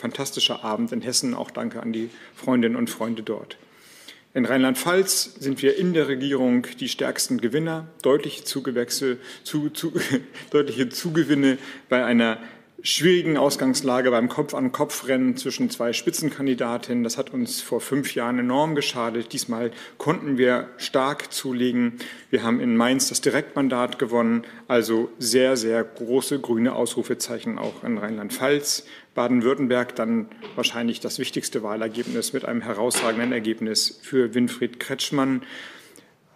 fantastischer Abend in Hessen. Auch danke an die Freundinnen und Freunde dort. In Rheinland-Pfalz sind wir in der Regierung die stärksten Gewinner, deutliche, Zugewechsel, zu, zu, deutliche Zugewinne bei einer schwierigen Ausgangslage beim Kopf-an-Kopf-Rennen zwischen zwei Spitzenkandidatinnen. Das hat uns vor fünf Jahren enorm geschadet. Diesmal konnten wir stark zulegen. Wir haben in Mainz das Direktmandat gewonnen, also sehr, sehr große grüne Ausrufezeichen auch in Rheinland-Pfalz. Baden-Württemberg dann wahrscheinlich das wichtigste Wahlergebnis mit einem herausragenden Ergebnis für Winfried Kretschmann.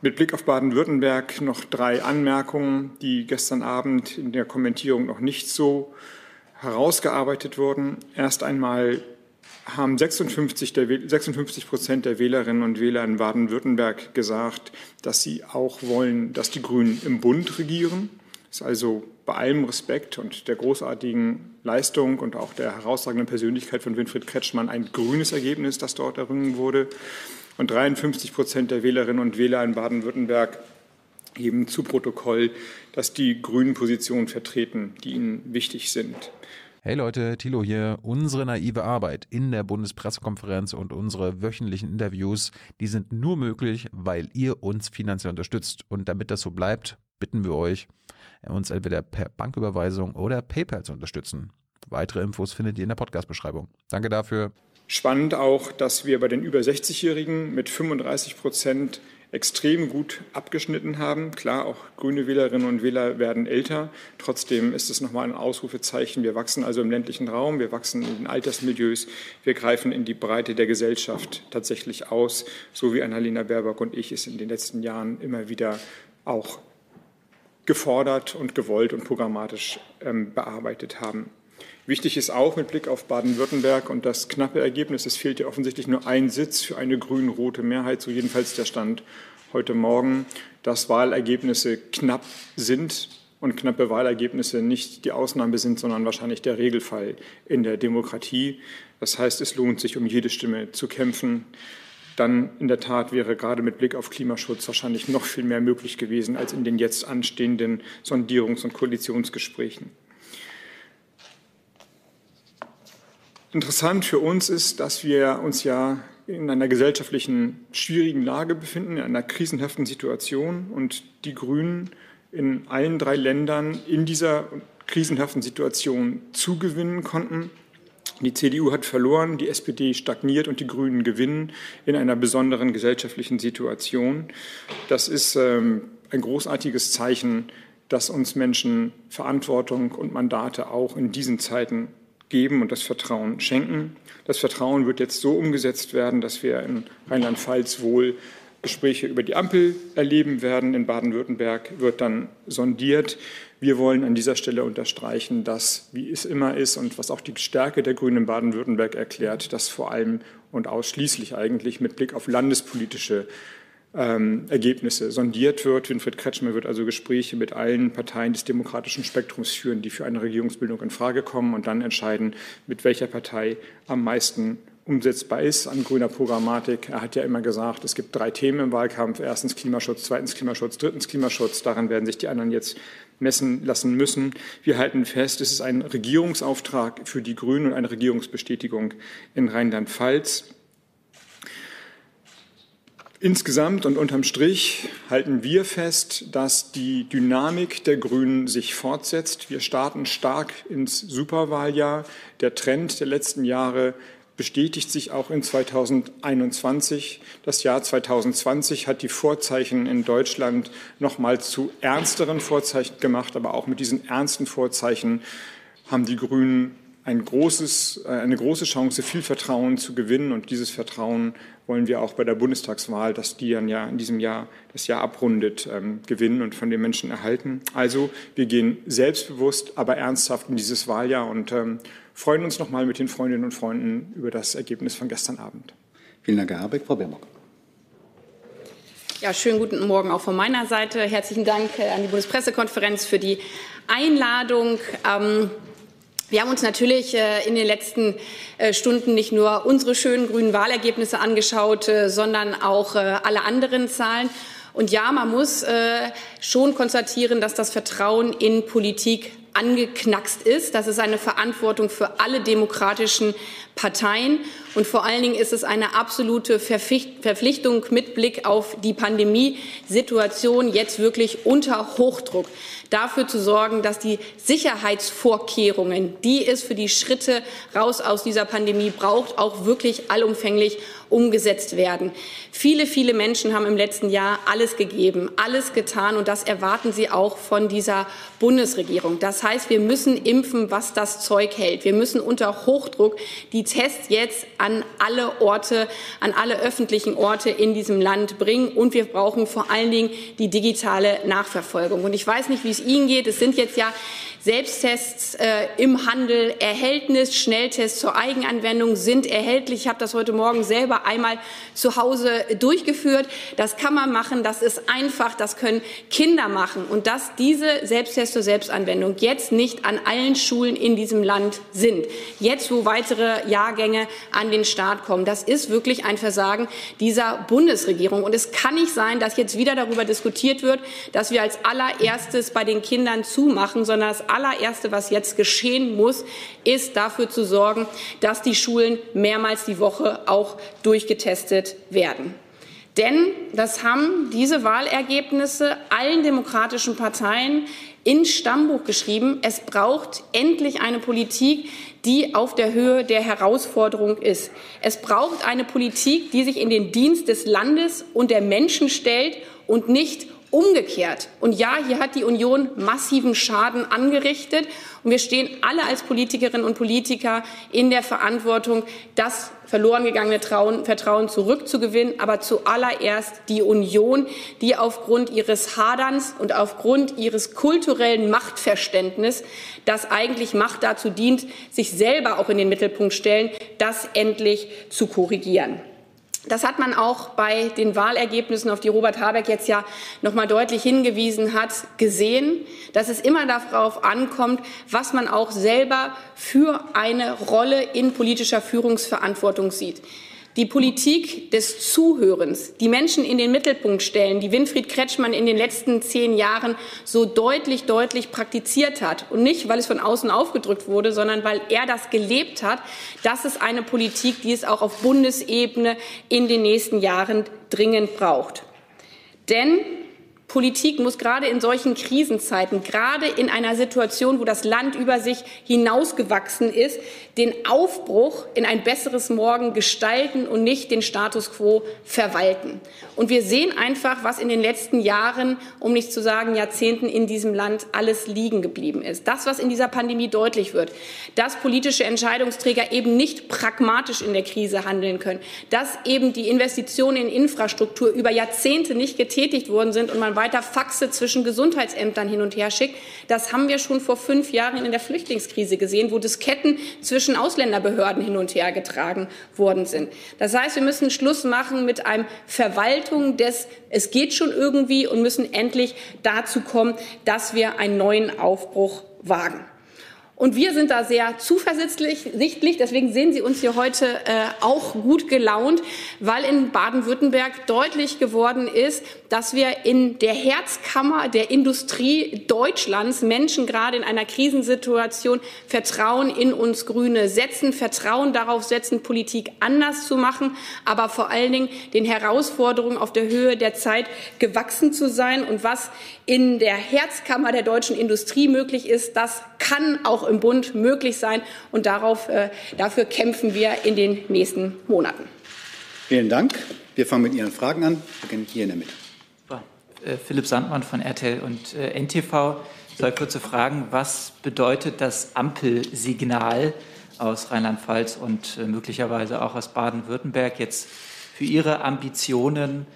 Mit Blick auf Baden-Württemberg noch drei Anmerkungen, die gestern Abend in der Kommentierung noch nicht so herausgearbeitet wurden. Erst einmal haben 56, der, 56 Prozent der Wählerinnen und Wähler in Baden-Württemberg gesagt, dass sie auch wollen, dass die Grünen im Bund regieren. Das ist also bei allem Respekt und der großartigen Leistung und auch der herausragenden Persönlichkeit von Winfried Kretschmann ein grünes Ergebnis, das dort errungen wurde. Und 53 Prozent der Wählerinnen und Wähler in Baden-Württemberg geben zu Protokoll, dass die grünen Positionen vertreten, die ihnen wichtig sind. Hey Leute, Thilo hier. Unsere naive Arbeit in der Bundespressekonferenz und unsere wöchentlichen Interviews, die sind nur möglich, weil ihr uns finanziell unterstützt. Und damit das so bleibt, bitten wir euch, uns entweder per Banküberweisung oder PayPal zu unterstützen. Weitere Infos findet ihr in der Podcast-Beschreibung. Danke dafür. Spannend auch, dass wir bei den über 60-Jährigen mit 35 Prozent extrem gut abgeschnitten haben. Klar, auch grüne Wählerinnen und Wähler werden älter. Trotzdem ist es nochmal ein Ausrufezeichen. Wir wachsen also im ländlichen Raum, wir wachsen in den Altersmilieus, wir greifen in die Breite der Gesellschaft tatsächlich aus, so wie Annalena Baerbock und ich es in den letzten Jahren immer wieder auch gefordert und gewollt und programmatisch ähm, bearbeitet haben. Wichtig ist auch mit Blick auf Baden-Württemberg und das knappe Ergebnis, es fehlt ja offensichtlich nur ein Sitz für eine grün-rote Mehrheit, so jedenfalls der Stand heute Morgen, dass Wahlergebnisse knapp sind und knappe Wahlergebnisse nicht die Ausnahme sind, sondern wahrscheinlich der Regelfall in der Demokratie. Das heißt, es lohnt sich, um jede Stimme zu kämpfen. Dann in der Tat wäre gerade mit Blick auf Klimaschutz wahrscheinlich noch viel mehr möglich gewesen als in den jetzt anstehenden Sondierungs- und Koalitionsgesprächen. Interessant für uns ist, dass wir uns ja in einer gesellschaftlichen schwierigen Lage befinden, in einer krisenhaften Situation und die Grünen in allen drei Ländern in dieser krisenhaften Situation zugewinnen konnten. Die CDU hat verloren, die SPD stagniert und die Grünen gewinnen in einer besonderen gesellschaftlichen Situation. Das ist ähm, ein großartiges Zeichen, dass uns Menschen Verantwortung und Mandate auch in diesen Zeiten geben und das Vertrauen schenken. Das Vertrauen wird jetzt so umgesetzt werden, dass wir in Rheinland-Pfalz wohl Gespräche über die Ampel erleben werden. In Baden-Württemberg wird dann sondiert. Wir wollen an dieser Stelle unterstreichen, dass, wie es immer ist und was auch die Stärke der Grünen in Baden-Württemberg erklärt, dass vor allem und ausschließlich eigentlich mit Blick auf landespolitische ähm, Ergebnisse sondiert wird. Winfried Kretschmer wird also Gespräche mit allen Parteien des demokratischen Spektrums führen, die für eine Regierungsbildung in Frage kommen und dann entscheiden, mit welcher Partei am meisten umsetzbar ist an grüner Programmatik. Er hat ja immer gesagt, es gibt drei Themen im Wahlkampf. Erstens Klimaschutz, zweitens Klimaschutz, drittens Klimaschutz. Daran werden sich die anderen jetzt messen lassen müssen. Wir halten fest, es ist ein Regierungsauftrag für die Grünen und eine Regierungsbestätigung in Rheinland-Pfalz. Insgesamt und unterm Strich halten wir fest, dass die Dynamik der Grünen sich fortsetzt. Wir starten stark ins Superwahljahr. Der Trend der letzten Jahre bestätigt sich auch in 2021. Das Jahr 2020 hat die Vorzeichen in Deutschland noch mal zu ernsteren Vorzeichen gemacht, aber auch mit diesen ernsten Vorzeichen haben die Grünen ein großes, äh, eine große Chance, viel Vertrauen zu gewinnen. Und dieses Vertrauen wollen wir auch bei der Bundestagswahl, dass die dann ja in diesem Jahr das Jahr abrundet, ähm, gewinnen und von den Menschen erhalten. Also wir gehen selbstbewusst, aber ernsthaft in dieses Wahljahr und ähm, freuen uns nochmal mit den Freundinnen und Freunden über das Ergebnis von gestern Abend. Vielen Dank, Herr Habeck. Frau Baerbock. Ja, schönen guten Morgen auch von meiner Seite. Herzlichen Dank äh, an die Bundespressekonferenz für die Einladung. Ähm, wir haben uns natürlich äh, in den letzten äh, Stunden nicht nur unsere schönen grünen Wahlergebnisse angeschaut, äh, sondern auch alle anderen Zahlen. Und ja, man muss schon konstatieren, dass das Vertrauen in Politik angeknackst ist. Das ist eine Verantwortung für alle demokratischen Parteien. Und vor allen Dingen ist es eine absolute Verpflichtung mit Blick auf die Pandemiesituation jetzt wirklich unter Hochdruck dafür zu sorgen, dass die Sicherheitsvorkehrungen, die es für die Schritte raus aus dieser Pandemie braucht, auch wirklich allumfänglich umgesetzt werden. Viele, viele Menschen haben im letzten Jahr alles gegeben, alles getan und das erwarten sie auch von dieser Bundesregierung. Das heißt, wir müssen impfen, was das Zeug hält. Wir müssen unter Hochdruck die Tests jetzt an alle Orte, an alle öffentlichen Orte in diesem Land bringen und wir brauchen vor allen Dingen die digitale Nachverfolgung. Und ich weiß nicht, wie es Ihnen geht. Es sind jetzt ja Selbsttests äh, im Handel, Erhältnis, Schnelltests zur Eigenanwendung sind erhältlich. Ich habe das heute Morgen selber einmal zu Hause durchgeführt. Das kann man machen, das ist einfach, das können Kinder machen. Und dass diese Selbsttests zur Selbstanwendung jetzt nicht an allen Schulen in diesem Land sind, jetzt wo weitere Jahrgänge an den Start kommen, das ist wirklich ein Versagen dieser Bundesregierung. Und es kann nicht sein, dass jetzt wieder darüber diskutiert wird, dass wir als allererstes bei den Kindern zumachen, sondern das allererste, was jetzt geschehen muss, ist dafür zu sorgen, dass die Schulen mehrmals die Woche auch durchgetestet werden. Denn das haben diese Wahlergebnisse allen demokratischen Parteien ins Stammbuch geschrieben. Es braucht endlich eine Politik, die auf der Höhe der Herausforderung ist. Es braucht eine Politik, die sich in den Dienst des Landes und der Menschen stellt und nicht umgekehrt. Und ja, hier hat die Union massiven Schaden angerichtet. Und wir stehen alle als Politikerinnen und Politiker in der Verantwortung, das verloren gegangene Trauen, Vertrauen zurückzugewinnen. Aber zuallererst die Union, die aufgrund ihres Haderns und aufgrund ihres kulturellen Machtverständnisses, das eigentlich Macht dazu dient, sich selber auch in den Mittelpunkt stellen, das endlich zu korrigieren. Das hat man auch bei den Wahlergebnissen, auf die Robert Habeck jetzt ja noch mal deutlich hingewiesen hat, gesehen, dass es immer darauf ankommt, was man auch selber für eine Rolle in politischer Führungsverantwortung sieht die Politik des Zuhörens, die Menschen in den Mittelpunkt stellen, die Winfried Kretschmann in den letzten zehn Jahren so deutlich, deutlich praktiziert hat. Und nicht, weil es von außen aufgedrückt wurde, sondern weil er das gelebt hat. Das ist eine Politik, die es auch auf Bundesebene in den nächsten Jahren dringend braucht. Denn Politik muss gerade in solchen Krisenzeiten, gerade in einer Situation, wo das Land über sich hinausgewachsen ist, den Aufbruch in ein besseres Morgen gestalten und nicht den Status quo verwalten. Und wir sehen einfach, was in den letzten Jahren, um nicht zu sagen Jahrzehnten in diesem Land alles liegen geblieben ist. Das, was in dieser Pandemie deutlich wird, dass politische Entscheidungsträger eben nicht pragmatisch in der Krise handeln können, dass eben die Investitionen in Infrastruktur über Jahrzehnte nicht getätigt worden sind und man weiter Faxe zwischen Gesundheitsämtern hin und her schickt. Das haben wir schon vor fünf Jahren in der Flüchtlingskrise gesehen, wo Disketten zwischen Ausländerbehörden hin und her getragen worden sind. Das heißt, wir müssen Schluss machen mit einem Verwaltung des Es geht schon irgendwie und müssen endlich dazu kommen, dass wir einen neuen Aufbruch wagen. Und wir sind da sehr zuversichtlich, sichtlich. deswegen sehen Sie uns hier heute äh, auch gut gelaunt, weil in Baden-Württemberg deutlich geworden ist, dass wir in der Herzkammer der Industrie Deutschlands Menschen gerade in einer Krisensituation Vertrauen in uns Grüne setzen, Vertrauen darauf setzen, Politik anders zu machen, aber vor allen Dingen den Herausforderungen auf der Höhe der Zeit gewachsen zu sein. Und was in der Herzkammer der deutschen Industrie möglich ist, das kann auch im Bund möglich sein. Und darauf, äh, dafür kämpfen wir in den nächsten Monaten. Vielen Dank. Wir fangen mit Ihren Fragen an. Wir beginnen hier in der Mitte. Äh, Philipp Sandmann von RTL und äh, NTV. Zwei kurze Fragen. Was bedeutet das Ampelsignal aus Rheinland-Pfalz und äh, möglicherweise auch aus Baden-Württemberg jetzt für Ihre Ambitionen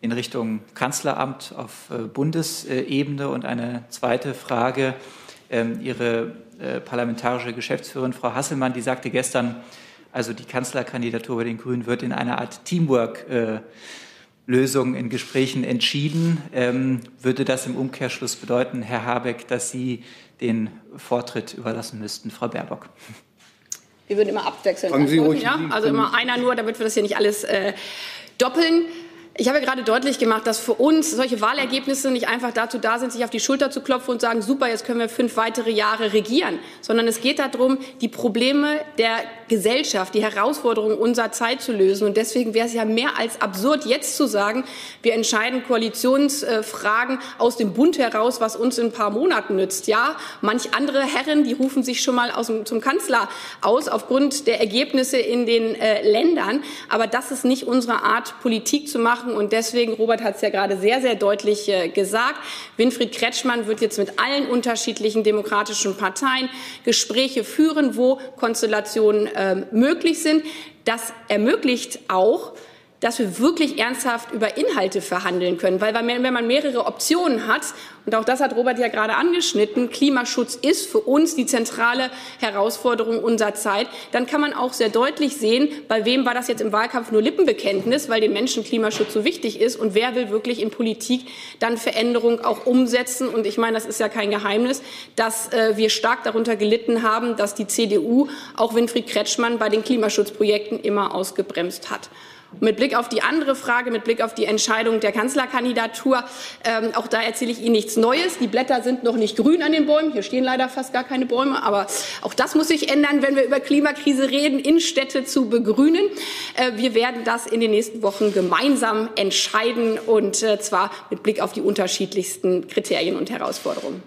in Richtung Kanzleramt auf äh, Bundesebene? Und eine zweite Frage. Ähm, Ihre äh, parlamentarische Geschäftsführerin, Frau Hasselmann, die sagte gestern, also die Kanzlerkandidatur bei den Grünen wird in einer Art Teamwork-Lösung äh, in Gesprächen entschieden. Ähm, würde das im Umkehrschluss bedeuten, Herr Habeck, dass Sie den Vortritt überlassen müssten, Frau Baerbock? Wir würden immer abwechseln. Sie ruhig, ja? Also immer einer nur, damit wir das hier nicht alles äh, doppeln. Ich habe gerade deutlich gemacht, dass für uns solche Wahlergebnisse nicht einfach dazu da sind, sich auf die Schulter zu klopfen und sagen, super, jetzt können wir fünf weitere Jahre regieren, sondern es geht darum, die Probleme der Gesellschaft, die Herausforderungen unserer Zeit zu lösen. Und deswegen wäre es ja mehr als absurd, jetzt zu sagen, wir entscheiden Koalitionsfragen aus dem Bund heraus, was uns in ein paar Monaten nützt. Ja, manch andere Herren, die rufen sich schon mal aus dem, zum Kanzler aus aufgrund der Ergebnisse in den äh, Ländern. Aber das ist nicht unsere Art, Politik zu machen machen. Und deswegen, Robert hat es ja gerade sehr, sehr deutlich äh, gesagt, Winfried Kretschmann wird jetzt mit allen unterschiedlichen demokratischen Parteien Gespräche führen, wo Konstellationen äh, möglich sind. Das ermöglicht auch, dass wir wirklich ernsthaft über Inhalte verhandeln können. Weil wenn man mehrere Optionen hat, und auch das hat Robert ja gerade angeschnitten, Klimaschutz ist für uns die zentrale Herausforderung unserer Zeit, dann kann man auch sehr deutlich sehen, bei wem war das jetzt im Wahlkampf nur Lippenbekenntnis, weil den Menschen Klimaschutz so wichtig ist und wer will wirklich in Politik dann Veränderung auch umsetzen. Und ich meine, das ist ja kein Geheimnis, dass äh, wir stark darunter gelitten haben, dass die CDU auch Winfried Kretschmann bei den Klimaschutzprojekten immer ausgebremst hat. Mit Blick auf die andere Frage, mit Blick auf die Entscheidung der Kanzlerkandidatur, ähm, auch da erzähle ich Ihnen nichts Neues. Die Blätter sind noch nicht grün an den Bäumen. Hier stehen leider fast gar keine Bäume, aber auch das muss sich ändern, wenn wir über Klimakrise reden, Innenstädte zu begrünen. Äh, wir werden das in den nächsten Wochen gemeinsam entscheiden und äh, zwar mit Blick auf die unterschiedlichsten Kriterien und Herausforderungen.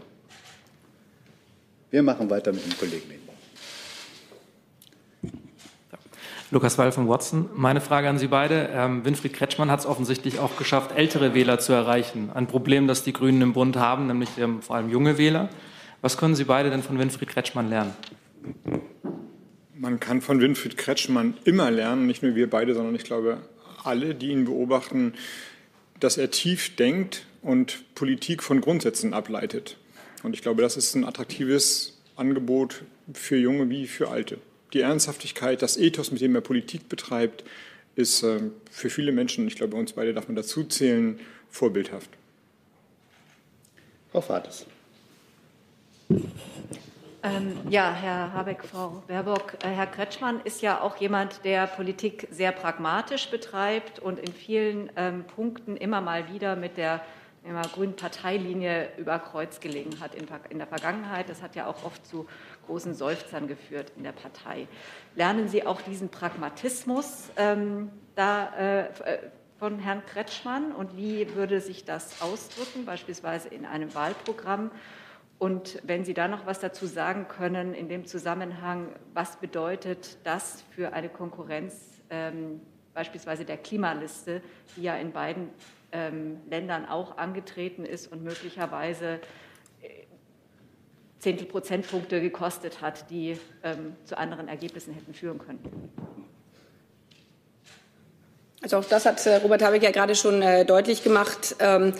Wir machen weiter mit dem Kollegen. Lukas Wall von Watson. Meine Frage an Sie beide. Ähm, Winfried Kretschmann hat es offensichtlich auch geschafft, ältere Wähler zu erreichen. Ein Problem, das die Grünen im Bund haben, nämlich ähm, vor allem junge Wähler. Was können Sie beide denn von Winfried Kretschmann lernen? Man kann von Winfried Kretschmann immer lernen, nicht nur wir beide, sondern ich glaube alle, die ihn beobachten, dass er tief denkt und Politik von Grundsätzen ableitet. Und ich glaube, das ist ein attraktives Angebot für Junge wie für Alte die Ernsthaftigkeit, das Ethos, mit dem er Politik betreibt, ist äh, für viele Menschen, ich glaube, uns beide darf man dazu zählen, vorbildhaft. Frau Fates. Ähm, ja, Herr Habeck, Frau Baerbock, äh, Herr Kretschmann ist ja auch jemand, der Politik sehr pragmatisch betreibt und in vielen ähm, Punkten immer mal wieder mit der immer grünen Parteilinie über Kreuz gelegen hat in, in der Vergangenheit. Das hat ja auch oft zu großen Seufzern geführt in der Partei. Lernen Sie auch diesen Pragmatismus ähm, da, äh, äh, von Herrn Kretschmann und wie würde sich das ausdrücken, beispielsweise in einem Wahlprogramm? Und wenn Sie da noch was dazu sagen können in dem Zusammenhang, was bedeutet das für eine Konkurrenz ähm, beispielsweise der Klimaliste, die ja in beiden ähm, Ländern auch angetreten ist und möglicherweise Zehntel Prozentpunkte gekostet hat, die ähm, zu anderen Ergebnissen hätten führen können. Also auch das hat äh, Robert Habeck ja gerade schon äh, deutlich gemacht. Ähm,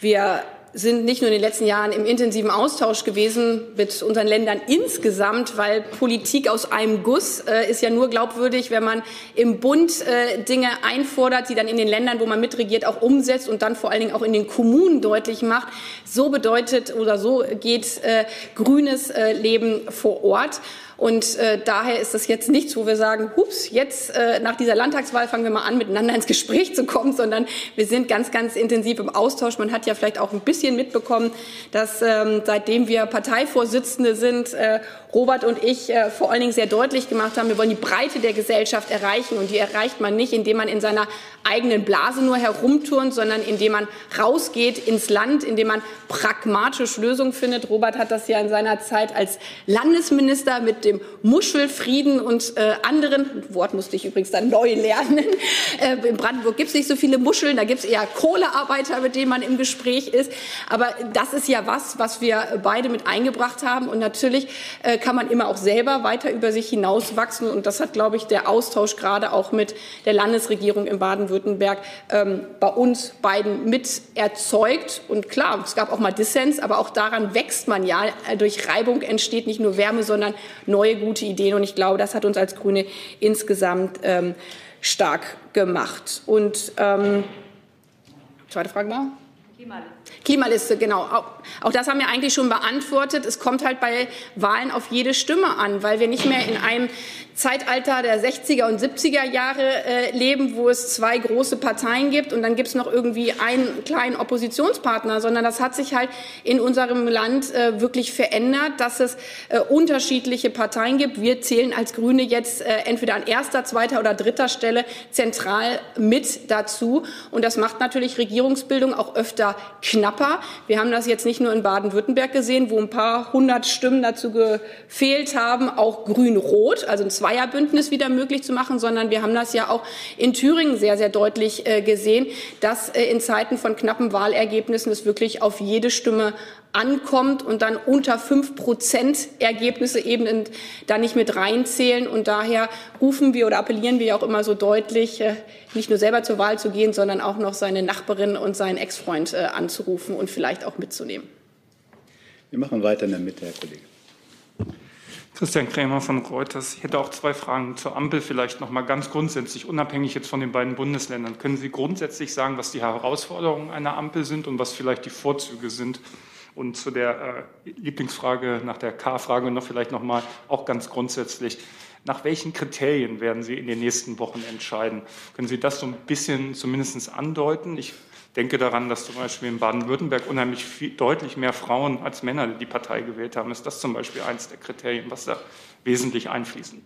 wir sind nicht nur in den letzten Jahren im intensiven Austausch gewesen mit unseren Ländern insgesamt, weil Politik aus einem Guss äh, ist ja nur glaubwürdig, wenn man im Bund äh, Dinge einfordert, die dann in den Ländern, wo man mitregiert, auch umsetzt und dann vor allen Dingen auch in den Kommunen deutlich macht. So bedeutet oder so geht äh, grünes äh, Leben vor Ort. Und äh, daher ist das jetzt nichts, wo wir sagen, hups, jetzt äh, nach dieser Landtagswahl fangen wir mal an, miteinander ins Gespräch zu kommen, sondern wir sind ganz, ganz intensiv im Austausch. Man hat ja vielleicht auch ein bisschen mitbekommen, dass ähm, seitdem wir Parteivorsitzende sind, äh, Robert und ich äh, vor allen Dingen sehr deutlich gemacht haben, wir wollen die Breite der Gesellschaft erreichen. Und die erreicht man nicht, indem man in seiner eigenen Blase nur herumturnt, sondern indem man rausgeht ins Land, indem man pragmatisch Lösungen findet. Robert hat das ja in seiner Zeit als Landesminister mit dem Muschelfrieden und äh, anderen, Wort musste ich übrigens dann neu lernen. Äh, in Brandenburg gibt es nicht so viele Muscheln, da gibt es eher Kohlearbeiter, mit denen man im Gespräch ist. Aber das ist ja was, was wir beide mit eingebracht haben. Und natürlich äh, kann man immer auch selber weiter über sich hinauswachsen. Und das hat, glaube ich, der Austausch gerade auch mit der Landesregierung in Baden-Württemberg ähm, bei uns beiden mit erzeugt. Und klar, es gab auch mal Dissens, aber auch daran wächst man ja. Durch Reibung entsteht nicht nur Wärme, sondern neue gute Ideen. Und ich glaube, das hat uns als Grüne insgesamt ähm, stark gemacht. Und ähm, zweite Frage mal. Klimaliste. Klimaliste, genau. Auch, das haben wir eigentlich schon beantwortet. Es kommt halt bei Wahlen auf jede Stimme an, weil wir nicht mehr in einem Zeitalter der 60er und 70er Jahre äh, leben, wo es zwei große Parteien gibt und dann gibt es noch irgendwie einen kleinen Oppositionspartner, sondern das hat sich halt in unserem Land äh, wirklich verändert, dass es äh, unterschiedliche Parteien gibt. Wir zählen als Grüne jetzt äh, entweder an erster, zweiter oder dritter Stelle zentral mit dazu und das macht natürlich Regierungsbildung auch öfter knapper. Wir haben das jetzt nicht nur in Baden-Württemberg gesehen, wo ein paar hundert Stimmen dazu gefehlt haben, auch grün-rot, also ein Zweierbündnis wieder möglich zu machen, sondern wir haben das ja auch in Thüringen sehr, sehr deutlich äh, gesehen, dass äh, in Zeiten von knappen Wahlergebnissen es wirklich auf jede Stimme ankommt und dann unter fünf Prozent Ergebnisse eben da nicht mit reinzählen. Und daher rufen wir oder appellieren wir auch immer so deutlich, äh, nicht nur selber zur Wahl zu gehen, sondern auch noch seine Nachbarin und seinen Ex-Freund anzurufen und vielleicht auch mitzunehmen. Wir machen weiter in der Mitte, Herr Kollege. Christian Krämer von Reuters. Ich hätte auch zwei Fragen zur Ampel, vielleicht noch mal ganz grundsätzlich, unabhängig jetzt von den beiden Bundesländern. Können Sie grundsätzlich sagen, was die Herausforderungen einer Ampel sind und was vielleicht die Vorzüge sind? Und zu der äh, Lieblingsfrage nach der K-Frage noch vielleicht noch mal auch ganz grundsätzlich. Nach welchen Kriterien werden Sie in den nächsten Wochen entscheiden? Können Sie das so ein bisschen zumindest andeuten? Ich denke daran, dass zum Beispiel in Baden-Württemberg unheimlich viel, deutlich mehr Frauen als Männer die Partei gewählt haben. Ist das zum Beispiel eines der Kriterien, was da wesentlich einfließen?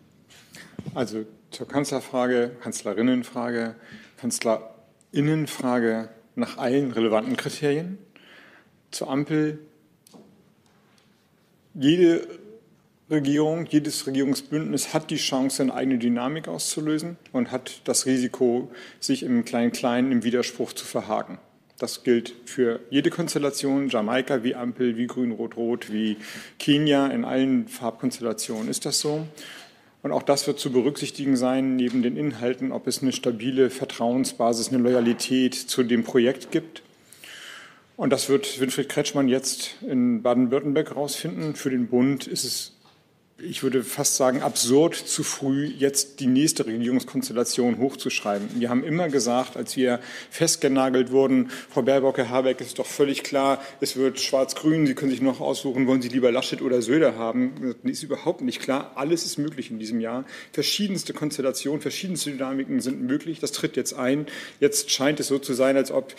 Also zur Kanzlerfrage, Kanzlerinnenfrage, Kanzlerinnenfrage nach allen relevanten Kriterien. Zur Ampel. Jede Regierung, jedes Regierungsbündnis hat die Chance, eine eigene Dynamik auszulösen und hat das Risiko, sich im Klein-Klein im Widerspruch zu verhaken. Das gilt für jede Konstellation, Jamaika wie Ampel, wie Grün-Rot-Rot, wie Kenia, in allen Farbkonstellationen ist das so. Und auch das wird zu berücksichtigen sein, neben den Inhalten, ob es eine stabile Vertrauensbasis, eine Loyalität zu dem Projekt gibt. Und das wird Winfried Kretschmann jetzt in Baden-Württemberg herausfinden. Für den Bund ist es ich würde fast sagen, absurd zu früh jetzt die nächste Regierungskonstellation hochzuschreiben. Wir haben immer gesagt, als wir festgenagelt wurden, Frau Baerbock, Herr Habeck, ist doch völlig klar, es wird schwarz-grün, Sie können sich noch aussuchen, wollen Sie lieber Laschet oder Söder haben. Das ist überhaupt nicht klar. Alles ist möglich in diesem Jahr. Verschiedenste Konstellationen, verschiedenste Dynamiken sind möglich. Das tritt jetzt ein. Jetzt scheint es so zu sein, als ob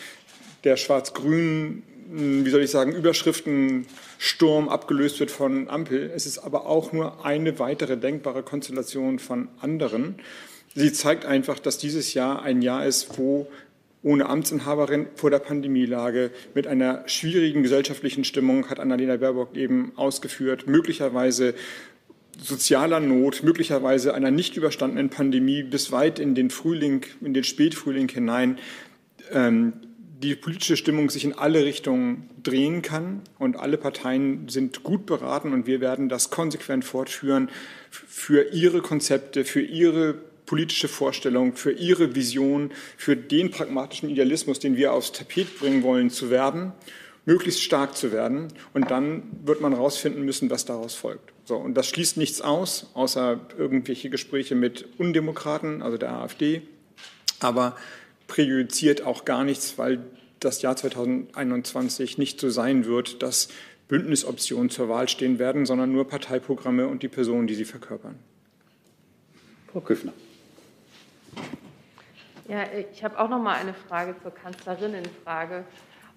der schwarz-grün wie soll ich sagen, Überschriftensturm abgelöst wird von Ampel. Es ist aber auch nur eine weitere denkbare Konstellation von anderen. Sie zeigt einfach, dass dieses Jahr ein Jahr ist, wo ohne Amtsinhaberin vor der Pandemielage mit einer schwierigen gesellschaftlichen Stimmung, hat Annalena Baerbock eben ausgeführt, möglicherweise sozialer Not, möglicherweise einer nicht überstandenen Pandemie bis weit in den Frühling, in den Spätfrühling hinein ähm, die politische Stimmung sich in alle Richtungen drehen kann. Und alle Parteien sind gut beraten und wir werden das konsequent fortführen für ihre Konzepte, für ihre politische Vorstellung, für ihre Vision, für den pragmatischen Idealismus, den wir aufs Tapet bringen wollen, zu werden, möglichst stark zu werden. Und dann wird man herausfinden müssen, was daraus folgt. So, und das schließt nichts aus, außer irgendwelche Gespräche mit Undemokraten, also der AfD. Aber präjudiziert auch gar nichts, weil das Jahr 2021 nicht so sein wird, dass Bündnisoptionen zur Wahl stehen werden, sondern nur Parteiprogramme und die Personen, die sie verkörpern. Frau Küffner. Ja, ich habe auch noch mal eine Frage zur Kanzlerinnenfrage.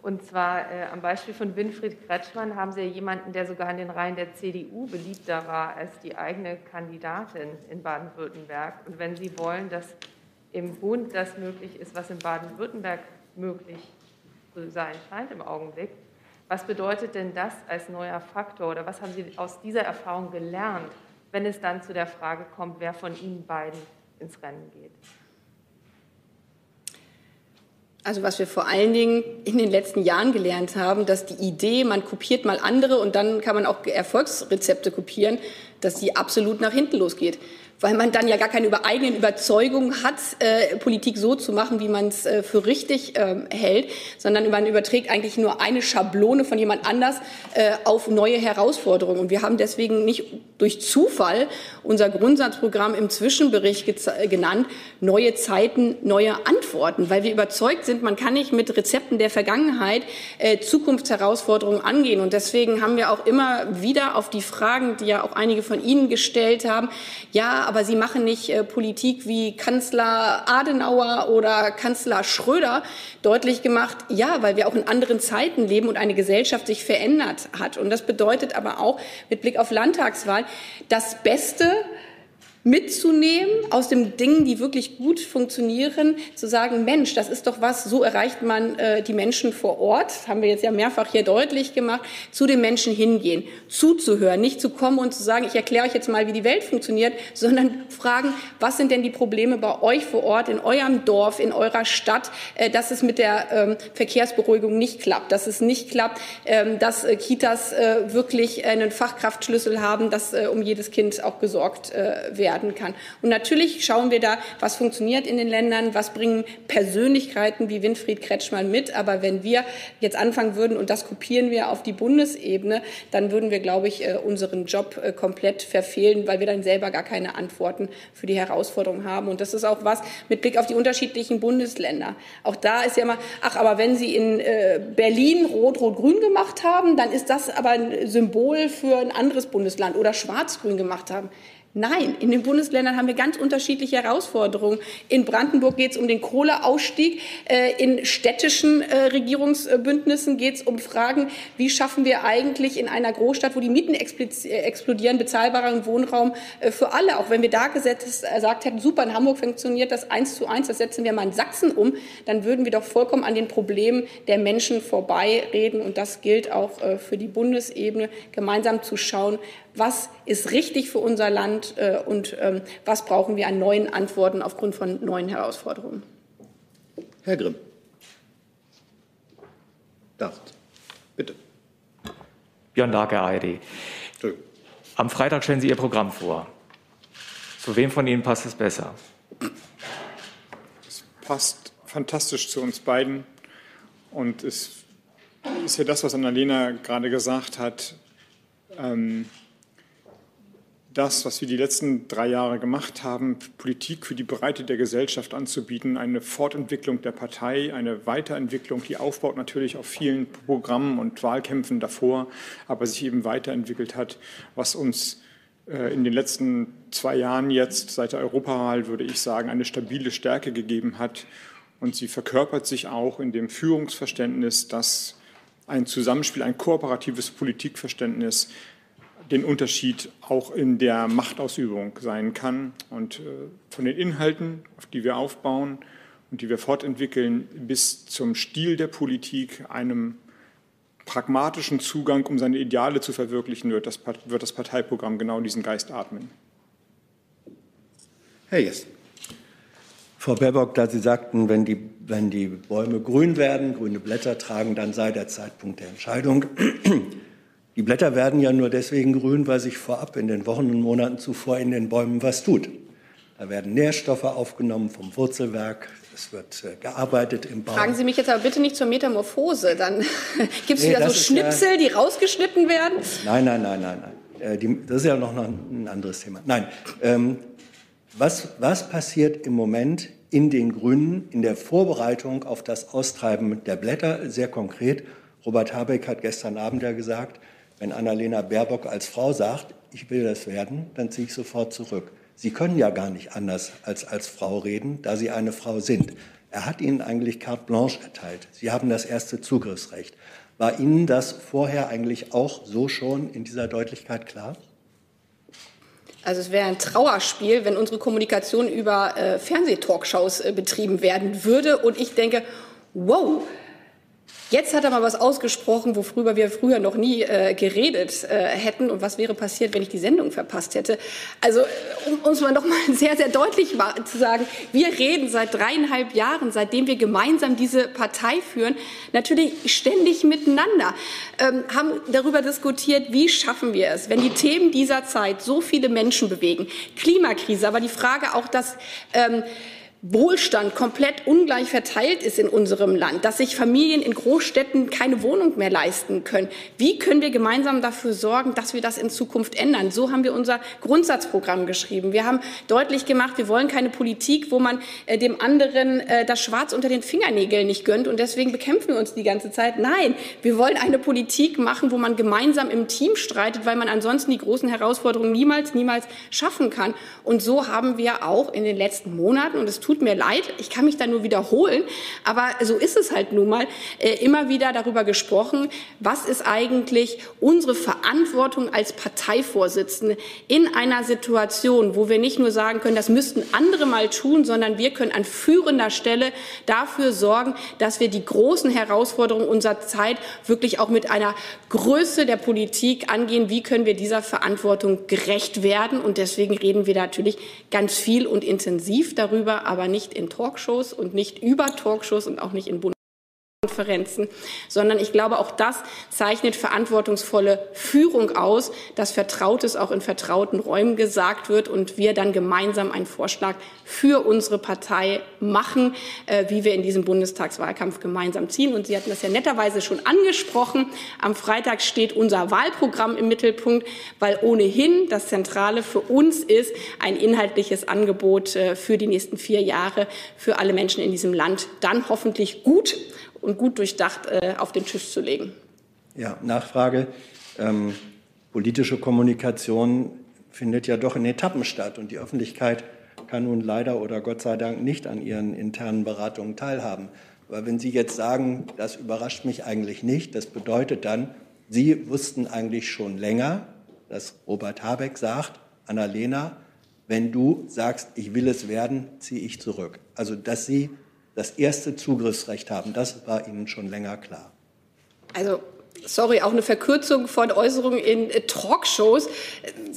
Und zwar äh, am Beispiel von Winfried Kretschmann haben Sie ja jemanden, der sogar in den Reihen der CDU beliebter war als die eigene Kandidatin in Baden-Württemberg. Und wenn Sie wollen, dass im Bund das möglich ist, was in Baden-Württemberg möglich zu sein scheint im Augenblick. Was bedeutet denn das als neuer Faktor oder was haben Sie aus dieser Erfahrung gelernt, wenn es dann zu der Frage kommt, wer von Ihnen beiden ins Rennen geht? Also was wir vor allen Dingen in den letzten Jahren gelernt haben, dass die Idee, man kopiert mal andere und dann kann man auch Erfolgsrezepte kopieren, dass die absolut nach hinten losgeht weil man dann ja gar keine eigenen Überzeugungen hat, äh, Politik so zu machen, wie man es äh, für richtig äh, hält, sondern man überträgt eigentlich nur eine Schablone von jemand anders äh, auf neue Herausforderungen. Und wir haben deswegen nicht durch Zufall unser Grundsatzprogramm im Zwischenbericht genannt, neue Zeiten, neue Antworten, weil wir überzeugt sind, man kann nicht mit Rezepten der Vergangenheit äh, Zukunftsherausforderungen angehen. Und deswegen haben wir auch immer wieder auf die Fragen, die ja auch einige von Ihnen gestellt haben, ja, aber Sie machen nicht äh, Politik wie Kanzler Adenauer oder Kanzler Schröder deutlich gemacht. Ja, weil wir auch in anderen Zeiten leben und eine Gesellschaft sich verändert hat. Und das bedeutet aber auch mit Blick auf Landtagswahl, das Beste mitzunehmen aus den Dingen, die wirklich gut funktionieren, zu sagen, Mensch, das ist doch was, so erreicht man äh, die Menschen vor Ort, das haben wir jetzt ja mehrfach hier deutlich gemacht, zu den Menschen hingehen, zuzuhören, nicht zu kommen und zu sagen, ich erkläre euch jetzt mal, wie die Welt funktioniert, sondern fragen, was sind denn die Probleme bei euch vor Ort, in eurem Dorf, in eurer Stadt, äh, dass es mit der ähm, Verkehrsberuhigung nicht klappt, dass es nicht klappt, ähm, dass äh, Kitas äh, wirklich einen Fachkraftschlüssel haben, dass äh, um jedes Kind auch gesorgt äh, werden kann. Und natürlich schauen wir da, was funktioniert in den Ländern, was bringen Persönlichkeiten wie Winfried Kretschmann mit. Aber wenn wir jetzt anfangen würden, und das kopieren wir auf die Bundesebene, dann würden wir, glaube ich, äh, unseren Job äh, komplett verfehlen, weil wir dann selber gar keine Antworten für die Herausforderungen haben. Und das ist auch was mit Blick auf die unterschiedlichen Bundesländer. Auch da ist ja immer, ach, aber wenn Sie in äh, Berlin rot-rot-grün gemacht haben, dann ist das aber ein Symbol für ein anderes Bundesland oder schwarz-grün gemacht haben. Nein, in den Bundesländern haben wir ganz unterschiedliche Herausforderungen. In Brandenburg geht es um den Kohleausstieg. Äh, in städtischen äh, Regierungsbündnissen geht es um Fragen, wie schaffen wir eigentlich in einer Großstadt, wo die Mieten äh, explodieren, bezahlbaren Wohnraum für alle. Auch wenn wir da gesagt hätten, super, in Hamburg funktioniert das eins zu eins, das setzen wir mal in Sachsen um, dann würden wir doch vollkommen an den Problemen der Menschen vorbeireden. Und das gilt auch für die Bundesebene, gemeinsam zu schauen, was ist richtig für unser Land äh, und ähm, was brauchen wir an neuen Antworten aufgrund von neuen Herausforderungen. Herr Grimm. Darf. Bitte. Björn Darke, ARD. Am Freitag stellen Sie Ihr Programm vor. Zu wem von Ihnen passt es besser? Es passt fantastisch zu uns beiden. Und es ist ja das, was Annalena gerade gesagt hat. Ähm, das, was wir die letzten drei Jahre gemacht haben, Politik für die Breite der Gesellschaft anzubieten, eine Fortentwicklung der Partei, eine Weiterentwicklung, die aufbaut natürlich auf vielen Programmen und Wahlkämpfen davor, aber sich eben weiterentwickelt hat, was uns äh, in den letzten zwei Jahren jetzt seit der Europawahl, würde ich sagen, eine stabile Stärke gegeben hat. Und sie verkörpert sich auch in dem Führungsverständnis, dass ein Zusammenspiel, ein kooperatives Politikverständnis den Unterschied auch in der Machtausübung sein kann. Und äh, von den Inhalten, auf die wir aufbauen und die wir fortentwickeln, bis zum Stil der Politik, einem pragmatischen Zugang, um seine Ideale zu verwirklichen, wird das, wird das Parteiprogramm genau diesen Geist atmen. Herr Jess. Frau Baerbock, da Sie sagten, wenn die, wenn die Bäume grün werden, grüne Blätter tragen, dann sei der Zeitpunkt der Entscheidung. Die Blätter werden ja nur deswegen grün, weil sich vorab in den Wochen und Monaten zuvor in den Bäumen was tut. Da werden Nährstoffe aufgenommen vom Wurzelwerk. Es wird äh, gearbeitet im Baum. Fragen Sie mich jetzt aber bitte nicht zur Metamorphose. Dann gibt es nee, wieder so Schnipsel, ja, die rausgeschnitten werden. Nein, nein, nein, nein, nein. Äh, die, das ist ja noch ein anderes Thema. Nein. Ähm, was, was passiert im Moment in den Grünen in der Vorbereitung auf das Austreiben der Blätter? Sehr konkret. Robert Habeck hat gestern Abend ja gesagt, wenn Annalena Baerbock als Frau sagt, ich will das werden, dann ziehe ich sofort zurück. Sie können ja gar nicht anders als als Frau reden, da Sie eine Frau sind. Er hat Ihnen eigentlich carte blanche erteilt. Sie haben das erste Zugriffsrecht. War Ihnen das vorher eigentlich auch so schon in dieser Deutlichkeit klar? Also es wäre ein Trauerspiel, wenn unsere Kommunikation über äh, Fernsehtalkshows äh, betrieben werden würde. Und ich denke, wow, Jetzt hat er mal was ausgesprochen, worüber wir früher noch nie äh, geredet äh, hätten. Und was wäre passiert, wenn ich die Sendung verpasst hätte? Also, um uns mal noch mal sehr, sehr deutlich zu sagen, wir reden seit dreieinhalb Jahren, seitdem wir gemeinsam diese Partei führen, natürlich ständig miteinander, ähm, haben darüber diskutiert, wie schaffen wir es, wenn die Themen dieser Zeit so viele Menschen bewegen. Klimakrise, aber die Frage auch, dass ähm, Wohlstand komplett ungleich verteilt ist in unserem Land, dass sich Familien in Großstädten keine Wohnung mehr leisten können. Wie können wir gemeinsam dafür sorgen, dass wir das in Zukunft ändern? So haben wir unser Grundsatzprogramm geschrieben. Wir haben deutlich gemacht, wir wollen keine Politik, wo man äh, dem anderen äh, das Schwarz unter den Fingernägeln nicht gönnt und deswegen bekämpfen wir uns die ganze Zeit. Nein, wir wollen eine Politik machen, wo man gemeinsam im Team streitet, weil man ansonsten die großen Herausforderungen niemals, niemals schaffen kann. Und so haben wir auch in den letzten Monaten, und es tut mir leid, ich kann mich da nur wiederholen, aber so ist es halt nun mal, äh, immer wieder darüber gesprochen, was ist eigentlich unsere Verantwortung als Parteivorsitzende in einer Situation, wo wir nicht nur sagen können, das müssten andere mal tun, sondern wir können an führender Stelle dafür sorgen, dass wir die großen Herausforderungen unserer Zeit wirklich auch mit einer Größe der Politik angehen. Wie können wir dieser Verantwortung gerecht werden? Und deswegen reden wir natürlich ganz viel und intensiv darüber, aber nicht in Talkshows und nicht über Talkshows und auch nicht in Bund Konferenzen, sondern ich glaube, auch das zeichnet verantwortungsvolle Führung aus, dass Vertrautes auch in vertrauten Räumen gesagt wird und wir dann gemeinsam einen Vorschlag für unsere Partei machen, äh, wie wir in diesem Bundestagswahlkampf gemeinsam ziehen. Und Sie hatten das ja netterweise schon angesprochen. Am Freitag steht unser Wahlprogramm im Mittelpunkt, weil ohnehin das Zentrale für uns ist, ein inhaltliches Angebot äh, für die nächsten vier Jahre für alle Menschen in diesem Land dann hoffentlich gut und gut durchdacht äh, auf den Tisch zu legen. Ja, Nachfrage. Ähm, politische Kommunikation findet ja doch in Etappen statt und die Öffentlichkeit kann nun leider oder Gott sei Dank nicht an ihren internen Beratungen teilhaben. Aber wenn Sie jetzt sagen, das überrascht mich eigentlich nicht, das bedeutet dann, Sie wussten eigentlich schon länger, dass Robert Habeck sagt, Annalena, wenn du sagst, ich will es werden, ziehe ich zurück. Also, dass Sie das erste Zugriffsrecht haben. Das war Ihnen schon länger klar. Also sorry, auch eine Verkürzung von Äußerungen in äh, Talkshows.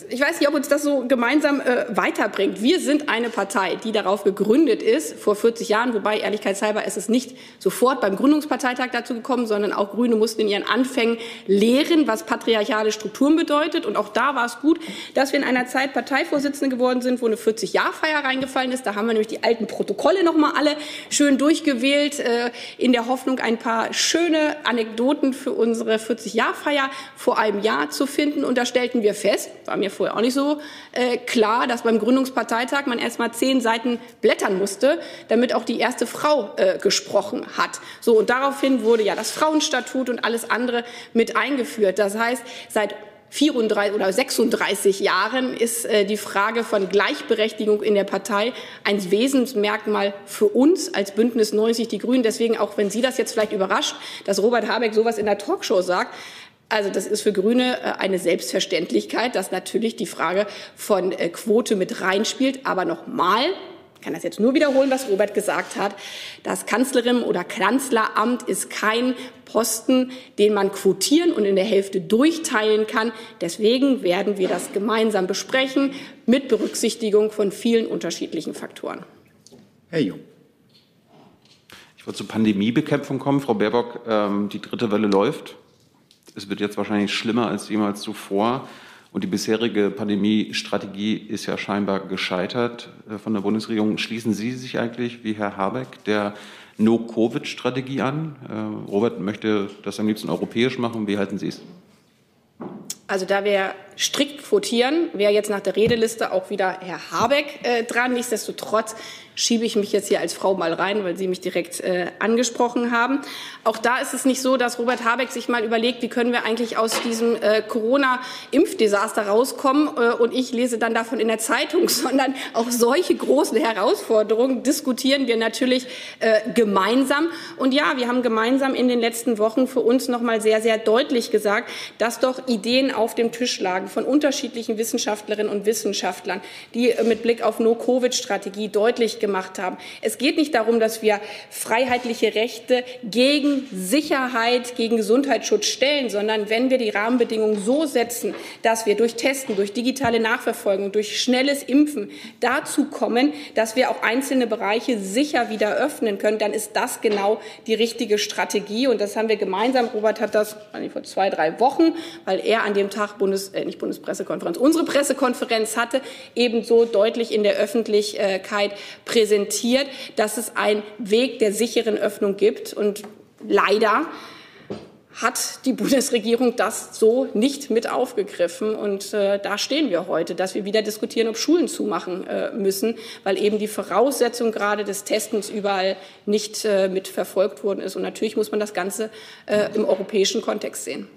Ich weiß nicht, ob uns das so gemeinsam äh, weiterbringt. Wir sind eine Partei, die darauf gegründet ist, vor 40 Jahren, wobei ehrlichkeitshalber ist es nicht sofort beim Gründungsparteitag dazu gekommen, sondern auch Grüne mussten in ihren Anfängen lehren, was patriarchale Strukturen bedeutet. Und auch da war es gut, dass wir in einer Zeit Parteivorsitzende geworden sind, wo eine 40-Jahr-Feier reingefallen ist. Da haben wir nämlich die alten Protokolle noch mal alle schön durchgewählt, äh, in der Hoffnung, ein paar schöne Anekdoten für unsere 40-Jahr-Feier vor einem Jahr zu finden. Und da stellten wir fest, war mir vorher auch nicht so äh, klar, dass beim Gründungsparteitag man erst mal zehn Seiten blättern musste, damit auch die erste Frau äh, gesprochen hat. So, und daraufhin wurde ja das Frauenstatut und alles andere mit eingeführt. Das heißt, seit 34 oder 36 Jahren ist äh, die Frage von Gleichberechtigung in der Partei ein Wesensmerkmal für uns als Bündnis 90 Die Grünen. Deswegen, auch wenn Sie das jetzt vielleicht überrascht, dass Robert Habeck sowas in der Talkshow sagt, also das ist für Grüne äh, eine Selbstverständlichkeit, dass natürlich die Frage von äh, Quote mit reinspielt. Aber nochmal, ich kann das jetzt nur wiederholen, was Robert gesagt hat. Das Kanzlerin oder Kanzleramt ist kein Posten, den man quotieren und in der Hälfte durchteilen kann. Deswegen werden wir das gemeinsam besprechen mit Berücksichtigung von vielen unterschiedlichen Faktoren. Herr Jung. Ich würde zur Pandemiebekämpfung kommen. Frau Baerbock, ähm, die dritte Welle läuft. Es wird jetzt wahrscheinlich schlimmer als jemals zuvor. Und die bisherige Pandemiestrategie ist ja scheinbar gescheitert äh, von der Bundesregierung. Schließen Sie sich eigentlich, wie Herr Habeck, der No-Covid-Strategie an? Äh, Robert möchte das am liebsten europäisch machen. Wie halten Sie es? Also da wir strikt quotieren, wäre jetzt nach der Redeliste auch wieder Herr Habeck äh, dran. Nichtsdestotrotz schiebe ich mich jetzt hier als Frau mal rein, weil Sie mich direkt äh, angesprochen haben. Auch da ist es nicht so, dass Robert Habeck sich mal überlegt, wie können wir eigentlich aus diesem äh, Corona-Impfdesaster rauskommen äh, und ich lese dann davon in der Zeitung, sondern auch solche großen Herausforderungen diskutieren wir natürlich äh, gemeinsam. Und ja, wir haben gemeinsam in den letzten Wochen für uns noch mal sehr, sehr deutlich gesagt, dass doch Ideen auf dem Tisch lagen von unterschiedlichen Wissenschaftlerinnen und Wissenschaftlern, die äh, mit Blick auf No-Covid-Strategie deutlich gemacht haben. Es geht nicht darum, dass wir freiheitliche Rechte gegen Sicherheit, gegen Gesundheitsschutz stellen, sondern wenn wir die Rahmenbedingungen so setzen, dass wir durch Testen, durch digitale Nachverfolgung, durch schnelles Impfen dazu kommen, dass wir auch einzelne Bereiche sicher wieder öffnen können, dann ist das genau die richtige Strategie. Und das haben wir gemeinsam. Robert hat das vor zwei, drei Wochen, weil er an dem Tag Bundes, äh, nicht Bundespressekonferenz. Unsere Pressekonferenz hatte ebenso deutlich in der Öffentlichkeit präsentiert, dass es einen Weg der sicheren Öffnung gibt. Und leider hat die Bundesregierung das so nicht mit aufgegriffen. Und äh, da stehen wir heute, dass wir wieder diskutieren, ob Schulen zumachen äh, müssen, weil eben die Voraussetzung gerade des Testens überall nicht äh, mit verfolgt worden ist. Und natürlich muss man das Ganze äh, im europäischen Kontext sehen.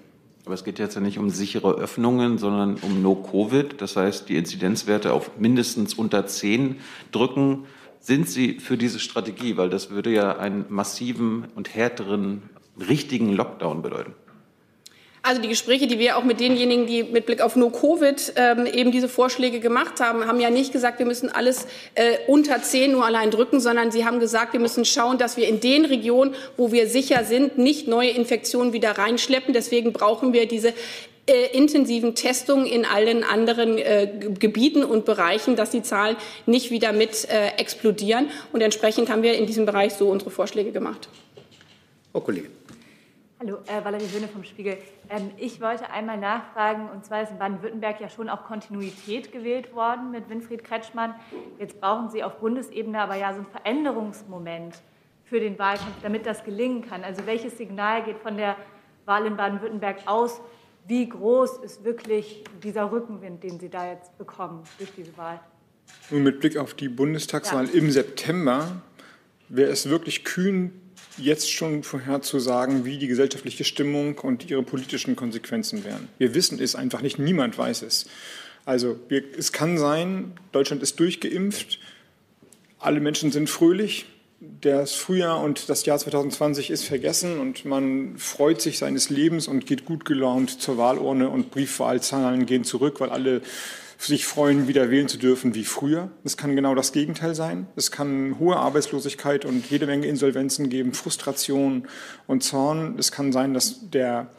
Aber es geht jetzt ja nicht um sichere Öffnungen, sondern um No-Covid. Das heißt, die Inzidenzwerte auf mindestens unter 10 drücken. Sind Sie für diese Strategie? Weil das würde ja einen massiven und härteren richtigen Lockdown bedeuten? Also die Gespräche, die wir auch mit denjenigen, die mit Blick auf No-Covid ähm, eben diese Vorschläge gemacht haben, haben ja nicht gesagt, wir müssen alles äh, unter 10 nur allein drücken, sondern sie haben gesagt, wir müssen schauen, dass wir in den Regionen, wo wir sicher sind, nicht neue Infektionen wieder reinschleppen. Deswegen brauchen wir diese äh, intensiven Testungen in allen anderen äh, Gebieten und Bereichen, dass die Zahlen nicht wieder mit äh, explodieren. Und entsprechend haben wir in diesem Bereich so unsere Vorschläge gemacht. Frau Kollegin. Hallo, äh, Valerie Höhne vom Spiegel. Ähm, ich wollte einmal nachfragen, und zwar ist in Baden-Württemberg ja schon auch Kontinuität gewählt worden mit Winfried Kretschmann. Jetzt brauchen Sie auf Bundesebene aber ja so einen Veränderungsmoment für den Wahlkampf, damit das gelingen kann. Also welches Signal geht von der Wahl in Baden-Württemberg aus? Wie groß ist wirklich dieser Rückenwind, den Sie da jetzt bekommen durch diese Wahl? Nun mit Blick auf die Bundestagswahl ja. im September wäre es wirklich kühn jetzt schon vorherzusagen, wie die gesellschaftliche Stimmung und ihre politischen Konsequenzen wären. Wir wissen es einfach nicht, niemand weiß es. Also wir, es kann sein, Deutschland ist durchgeimpft, alle Menschen sind fröhlich, das Frühjahr und das Jahr 2020 ist vergessen und man freut sich seines Lebens und geht gut gelaunt zur Wahlurne und Briefwahlzahlen gehen zurück, weil alle sich freuen, wieder wählen zu dürfen wie früher. Es kann genau das Gegenteil sein. Es kann hohe Arbeitslosigkeit und jede Menge Insolvenzen geben, Frustration und Zorn. Es kann sein, dass der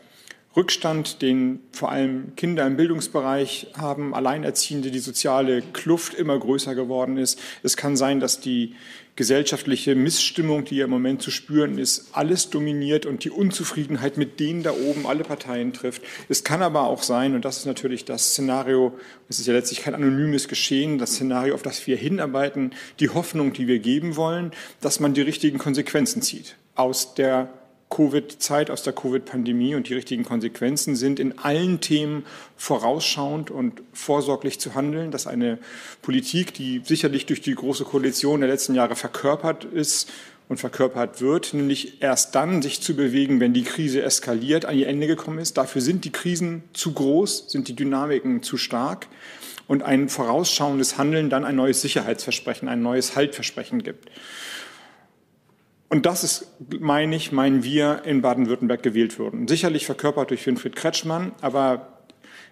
Rückstand, den vor allem Kinder im Bildungsbereich haben, Alleinerziehende, die soziale Kluft immer größer geworden ist. Es kann sein, dass die gesellschaftliche Missstimmung, die ja im Moment zu spüren ist, alles dominiert und die Unzufriedenheit mit denen da oben alle Parteien trifft. Es kann aber auch sein, und das ist natürlich das Szenario, es ist ja letztlich kein anonymes Geschehen, das Szenario, auf das wir hinarbeiten, die Hoffnung, die wir geben wollen, dass man die richtigen Konsequenzen zieht aus der Covid-Zeit, aus der Covid-Pandemie und die richtigen Konsequenzen sind, in allen Themen vorausschauend und vorsorglich zu handeln, dass eine Politik, die sicherlich durch die Große Koalition der letzten Jahre verkörpert ist und verkörpert wird, nämlich erst dann sich zu bewegen, wenn die Krise eskaliert, an ihr Ende gekommen ist. Dafür sind die Krisen zu groß, sind die Dynamiken zu stark und ein vorausschauendes Handeln dann ein neues Sicherheitsversprechen, ein neues Haltversprechen gibt. Und das ist, meine ich, meinen wir, in Baden-Württemberg gewählt wurden. Sicherlich verkörpert durch Winfried Kretschmann, aber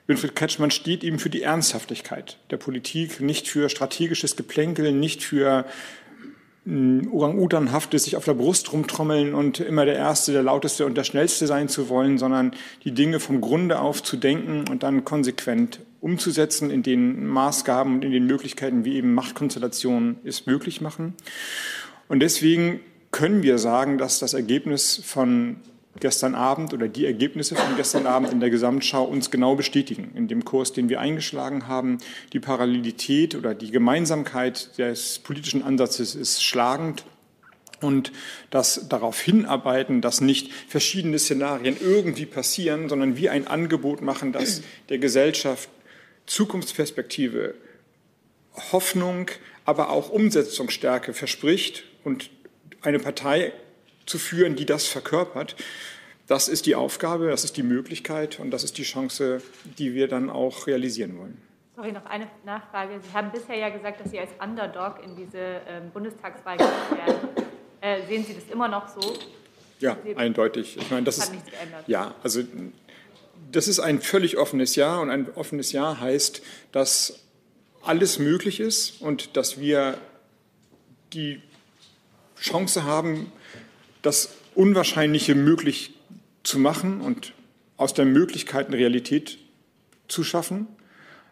Winfried Kretschmann steht eben für die Ernsthaftigkeit der Politik, nicht für strategisches Geplänkel, nicht für hm, Orang-Utanhaftes, sich auf der Brust rumtrommeln und immer der Erste, der Lauteste und der Schnellste sein zu wollen, sondern die Dinge vom Grunde auf zu denken und dann konsequent umzusetzen in den Maßgaben und in den Möglichkeiten, wie eben Machtkonstellationen es möglich machen. Und deswegen können wir sagen, dass das Ergebnis von gestern Abend oder die Ergebnisse von gestern Abend in der Gesamtschau uns genau bestätigen. In dem Kurs, den wir eingeschlagen haben, die Parallelität oder die Gemeinsamkeit des politischen Ansatzes ist schlagend. Und das darauf hinarbeiten, dass nicht verschiedene Szenarien irgendwie passieren, sondern wir ein Angebot machen, das der Gesellschaft Zukunftsperspektive, Hoffnung, aber auch Umsetzungsstärke verspricht und eine Partei zu führen, die das verkörpert. Das ist die Aufgabe, das ist die Möglichkeit und das ist die Chance, die wir dann auch realisieren wollen. Sorry, noch eine Nachfrage. Sie haben bisher ja gesagt, dass Sie als Underdog in diese ähm, Bundestagswahl gehen werden. Äh, sehen Sie das immer noch so? Ja, eindeutig. Ich meine, das ist ja, also das ist ein völlig offenes Jahr und ein offenes Jahr heißt, dass alles möglich ist und dass wir die Chance haben, das Unwahrscheinliche möglich zu machen und aus der Möglichkeit eine Realität zu schaffen,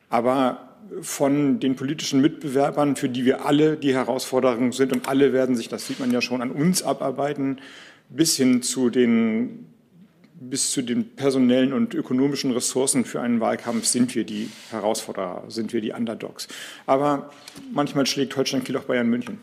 aber von den politischen Mitbewerbern, für die wir alle die Herausforderung sind und alle werden sich, das sieht man ja schon, an uns abarbeiten, bis hin zu den bis zu den personellen und ökonomischen Ressourcen für einen Wahlkampf sind wir die Herausforderer, sind wir die Underdogs. Aber manchmal schlägt Holstein Kiel auch Bayern München.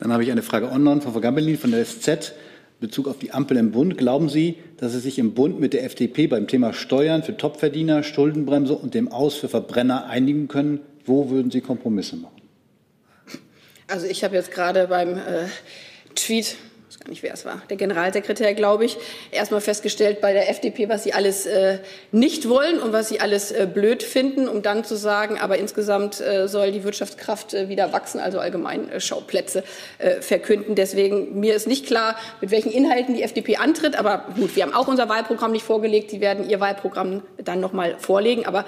Dann habe ich eine Frage online von Frau Gambelin von der SZ. Bezug auf die Ampel im Bund. Glauben Sie, dass Sie sich im Bund mit der FDP beim Thema Steuern für Topverdiener, Schuldenbremse und dem Aus für Verbrenner einigen können? Wo würden Sie Kompromisse machen? Also ich habe jetzt gerade beim äh, Tweet weiß gar nicht, wer es war, der Generalsekretär, glaube ich, erstmal festgestellt bei der FDP, was sie alles äh, nicht wollen und was sie alles äh, blöd finden, um dann zu sagen, aber insgesamt äh, soll die Wirtschaftskraft äh, wieder wachsen, also allgemein äh, Schauplätze äh, verkünden. Deswegen, mir ist nicht klar, mit welchen Inhalten die FDP antritt, aber gut, wir haben auch unser Wahlprogramm nicht vorgelegt, sie werden ihr Wahlprogramm dann noch mal vorlegen, aber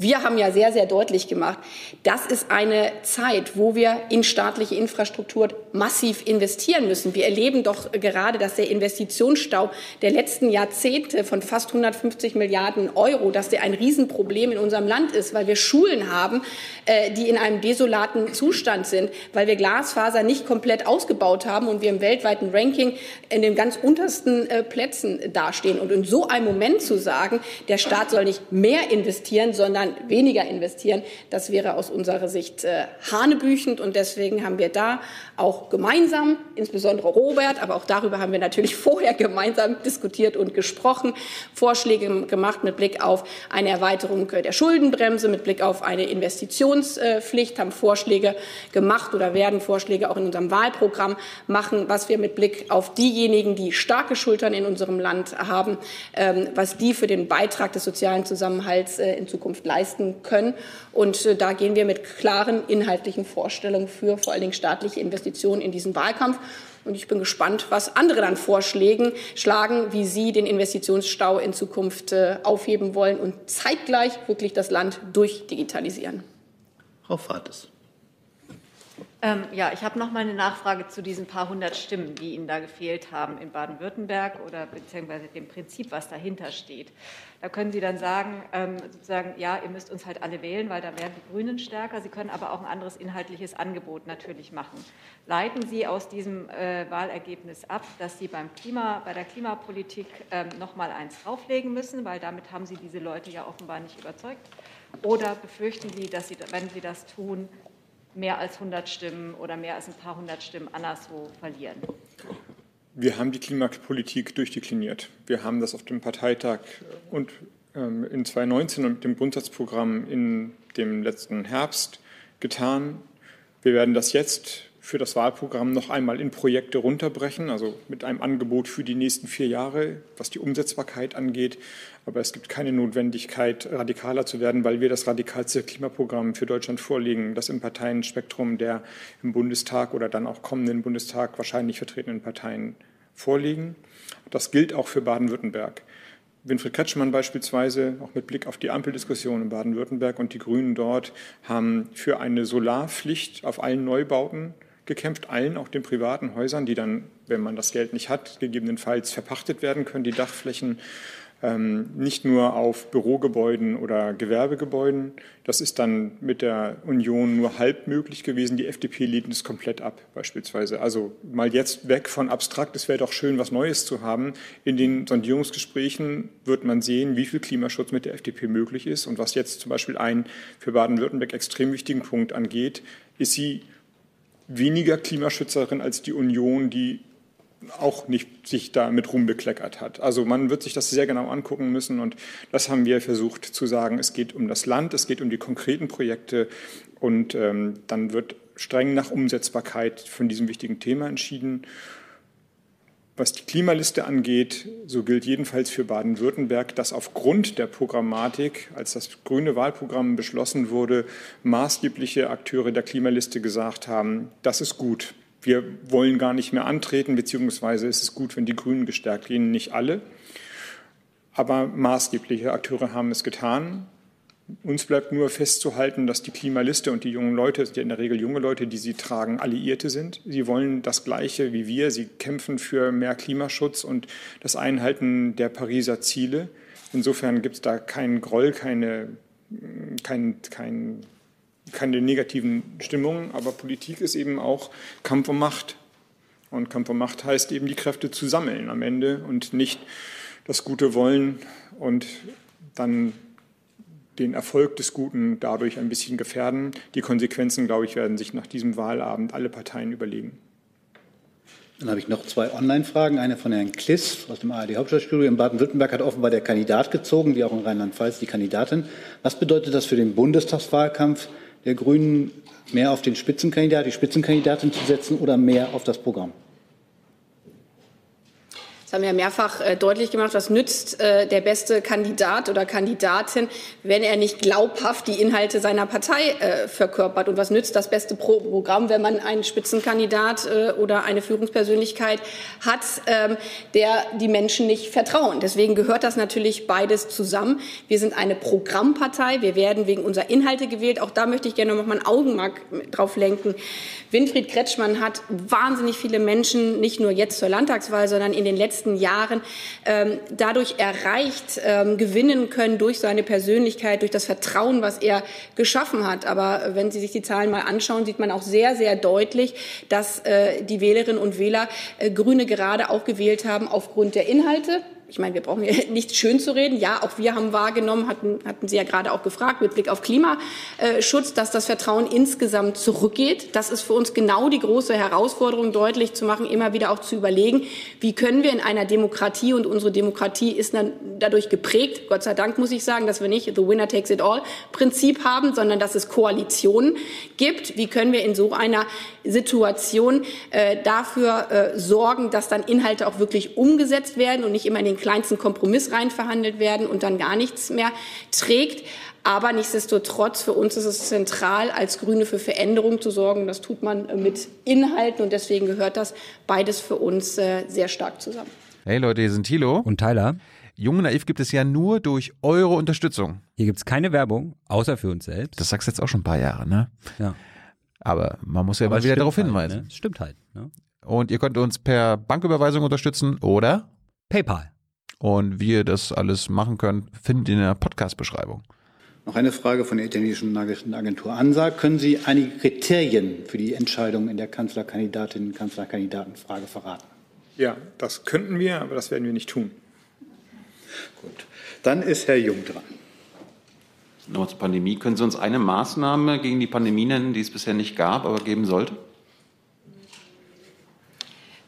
wir haben ja sehr, sehr deutlich gemacht, das ist eine Zeit, wo wir in staatliche Infrastruktur massiv investieren müssen. Wir erleben doch gerade, dass der Investitionsstau der letzten Jahrzehnte von fast 150 Milliarden Euro, dass der ein Riesenproblem in unserem Land ist, weil wir Schulen haben, äh, die in einem desolaten Zustand sind, weil wir Glasfaser nicht komplett ausgebaut haben und wir im weltweiten Ranking in den ganz untersten äh, Plätzen dastehen. Und in so einem Moment zu sagen, der Staat soll nicht mehr investieren, sondern weniger investieren. Das wäre aus unserer Sicht äh, hanebüchend. Und deswegen haben wir da auch gemeinsam, insbesondere Robert, aber auch darüber haben wir natürlich vorher gemeinsam diskutiert und gesprochen, Vorschläge gemacht mit Blick auf eine Erweiterung der Schuldenbremse, mit Blick auf eine Investitionspflicht, haben Vorschläge gemacht oder werden Vorschläge auch in unserem Wahlprogramm machen, was wir mit Blick auf diejenigen, die starke Schultern in unserem Land haben, ähm, was die für den Beitrag des sozialen Zusammenhalts äh, in Zukunft leisten können. Und äh, da gehen wir mit klaren inhaltlichen Vorstellungen für vor allen Dingen staatliche Investitionen in diesen Wahlkampf. Und ich bin gespannt, was andere dann vorschlagen, schlagen, wie sie den Investitionsstau in Zukunft äh, aufheben wollen und zeitgleich wirklich das Land durchdigitalisieren. Frau Fates. Ähm, ja, ich habe noch mal eine Nachfrage zu diesen paar hundert Stimmen, die Ihnen da gefehlt haben in Baden-Württemberg oder beziehungsweise dem Prinzip, was dahinter steht. Da können Sie dann sagen, ähm, sozusagen, ja, ihr müsst uns halt alle wählen, weil da werden die Grünen stärker. Sie können aber auch ein anderes inhaltliches Angebot natürlich machen. Leiten Sie aus diesem äh, Wahlergebnis ab, dass Sie beim Klima, bei der Klimapolitik ähm, noch mal eins drauflegen müssen, weil damit haben Sie diese Leute ja offenbar nicht überzeugt? Oder befürchten Sie, dass Sie, wenn Sie das tun, mehr als 100 Stimmen oder mehr als ein paar hundert Stimmen anderswo verlieren? Wir haben die Klimapolitik durchdekliniert. Wir haben das auf dem Parteitag und ähm, in 2019 und mit dem Grundsatzprogramm in dem letzten Herbst getan. Wir werden das jetzt für das Wahlprogramm noch einmal in Projekte runterbrechen, also mit einem Angebot für die nächsten vier Jahre, was die Umsetzbarkeit angeht. Aber es gibt keine Notwendigkeit, radikaler zu werden, weil wir das radikalste Klimaprogramm für Deutschland vorlegen, das im Parteienspektrum der im Bundestag oder dann auch kommenden Bundestag wahrscheinlich vertretenen Parteien vorliegen. Das gilt auch für Baden-Württemberg. Winfried Kretschmann beispielsweise, auch mit Blick auf die Ampeldiskussion in Baden-Württemberg und die Grünen dort, haben für eine Solarpflicht auf allen Neubauten gekämpft, allen, auch den privaten Häusern, die dann, wenn man das Geld nicht hat, gegebenenfalls verpachtet werden können, die Dachflächen nicht nur auf Bürogebäuden oder Gewerbegebäuden. Das ist dann mit der Union nur halb möglich gewesen. Die FDP lehnt es komplett ab, beispielsweise. Also mal jetzt weg von abstrakt, es wäre doch schön, was Neues zu haben. In den Sondierungsgesprächen wird man sehen, wie viel Klimaschutz mit der FDP möglich ist. Und was jetzt zum Beispiel einen für Baden-Württemberg extrem wichtigen Punkt angeht, ist sie weniger Klimaschützerin als die Union, die auch nicht sich da mit Ruhm bekleckert hat. Also man wird sich das sehr genau angucken müssen und das haben wir versucht zu sagen. Es geht um das Land, es geht um die konkreten Projekte und ähm, dann wird streng nach Umsetzbarkeit von diesem wichtigen Thema entschieden. Was die Klimaliste angeht, so gilt jedenfalls für Baden-Württemberg, dass aufgrund der Programmatik, als das grüne Wahlprogramm beschlossen wurde, maßgebliche Akteure der Klimaliste gesagt haben, das ist gut. Wir wollen gar nicht mehr antreten, beziehungsweise ist es gut, wenn die Grünen gestärkt gehen, nicht alle. Aber maßgebliche Akteure haben es getan. Uns bleibt nur festzuhalten, dass die Klimaliste und die jungen Leute, in der Regel junge Leute, die sie tragen, Alliierte sind. Sie wollen das Gleiche wie wir. Sie kämpfen für mehr Klimaschutz und das Einhalten der Pariser Ziele. Insofern gibt es da keinen Groll, keine, kein, kein, keine negativen Stimmungen. Aber Politik ist eben auch Kampf um Macht. Und Kampf um Macht heißt eben, die Kräfte zu sammeln am Ende und nicht das Gute wollen und dann den Erfolg des Guten dadurch ein bisschen gefährden. Die Konsequenzen, glaube ich, werden sich nach diesem Wahlabend alle Parteien überlegen. Dann habe ich noch zwei Online-Fragen. Eine von Herrn Kliss aus dem ARD Hauptstadtstudio. In Baden-Württemberg hat offenbar der Kandidat gezogen, wie auch in Rheinland-Pfalz die Kandidatin. Was bedeutet das für den Bundestagswahlkampf der Grünen, mehr auf den Spitzenkandidat, die Spitzenkandidatin zu setzen oder mehr auf das Programm? Das haben wir mehrfach äh, deutlich gemacht. Was nützt äh, der beste Kandidat oder Kandidatin, wenn er nicht glaubhaft die Inhalte seiner Partei äh, verkörpert? Und was nützt das beste Pro Programm, wenn man einen Spitzenkandidat äh, oder eine Führungspersönlichkeit hat, ähm, der die Menschen nicht vertrauen? Deswegen gehört das natürlich beides zusammen. Wir sind eine Programmpartei. Wir werden wegen unserer Inhalte gewählt. Auch da möchte ich gerne noch mal ein Augenmerk drauf lenken. Winfried Kretschmann hat wahnsinnig viele Menschen, nicht nur jetzt zur Landtagswahl, sondern in den letzten Jahren ähm, dadurch erreicht, ähm, gewinnen können durch seine Persönlichkeit, durch das Vertrauen, was er geschaffen hat. Aber wenn Sie sich die Zahlen mal anschauen, sieht man auch sehr, sehr deutlich, dass äh, die Wählerinnen und Wähler äh, Grüne gerade auch gewählt haben aufgrund der Inhalte ich meine, wir brauchen hier nicht schön zu reden. Ja, auch wir haben wahrgenommen, hatten, hatten Sie ja gerade auch gefragt, mit Blick auf Klimaschutz, dass das Vertrauen insgesamt zurückgeht. Das ist für uns genau die große Herausforderung, deutlich zu machen, immer wieder auch zu überlegen, wie können wir in einer Demokratie, und unsere Demokratie ist dann dadurch geprägt, Gott sei Dank muss ich sagen, dass wir nicht the winner takes it all Prinzip haben, sondern dass es Koalitionen gibt. Wie können wir in so einer Situation äh, dafür äh, sorgen, dass dann Inhalte auch wirklich umgesetzt werden und nicht immer in den kleinsten Kompromiss rein verhandelt werden und dann gar nichts mehr trägt. Aber nichtsdestotrotz, für uns ist es zentral, als Grüne für Veränderung zu sorgen. Das tut man äh, mit Inhalten und deswegen gehört das beides für uns äh, sehr stark zusammen. Hey Leute, hier sind Thilo und Tyler. Junge Naiv gibt es ja nur durch eure Unterstützung. Hier gibt es keine Werbung, außer für uns selbst. Das sagst du jetzt auch schon ein paar Jahre, ne? Ja. Aber man muss ja Aber mal wieder darauf halt, hinweisen. Ne? Stimmt halt. Ne? Und ihr könnt uns per Banküberweisung unterstützen oder PayPal. Und wie ihr das alles machen könnt, findet ihr in der Podcast-Beschreibung. Noch eine Frage von der italienischen Agentur ANSA. Können Sie einige Kriterien für die Entscheidung in der Kanzlerkandidatin, Kanzlerkandidatenfrage verraten? Ja, das könnten wir, aber das werden wir nicht tun. Gut. Dann ist Herr Jung dran. Nochmal zur Pandemie. Können Sie uns eine Maßnahme gegen die Pandemie nennen, die es bisher nicht gab, aber geben sollte?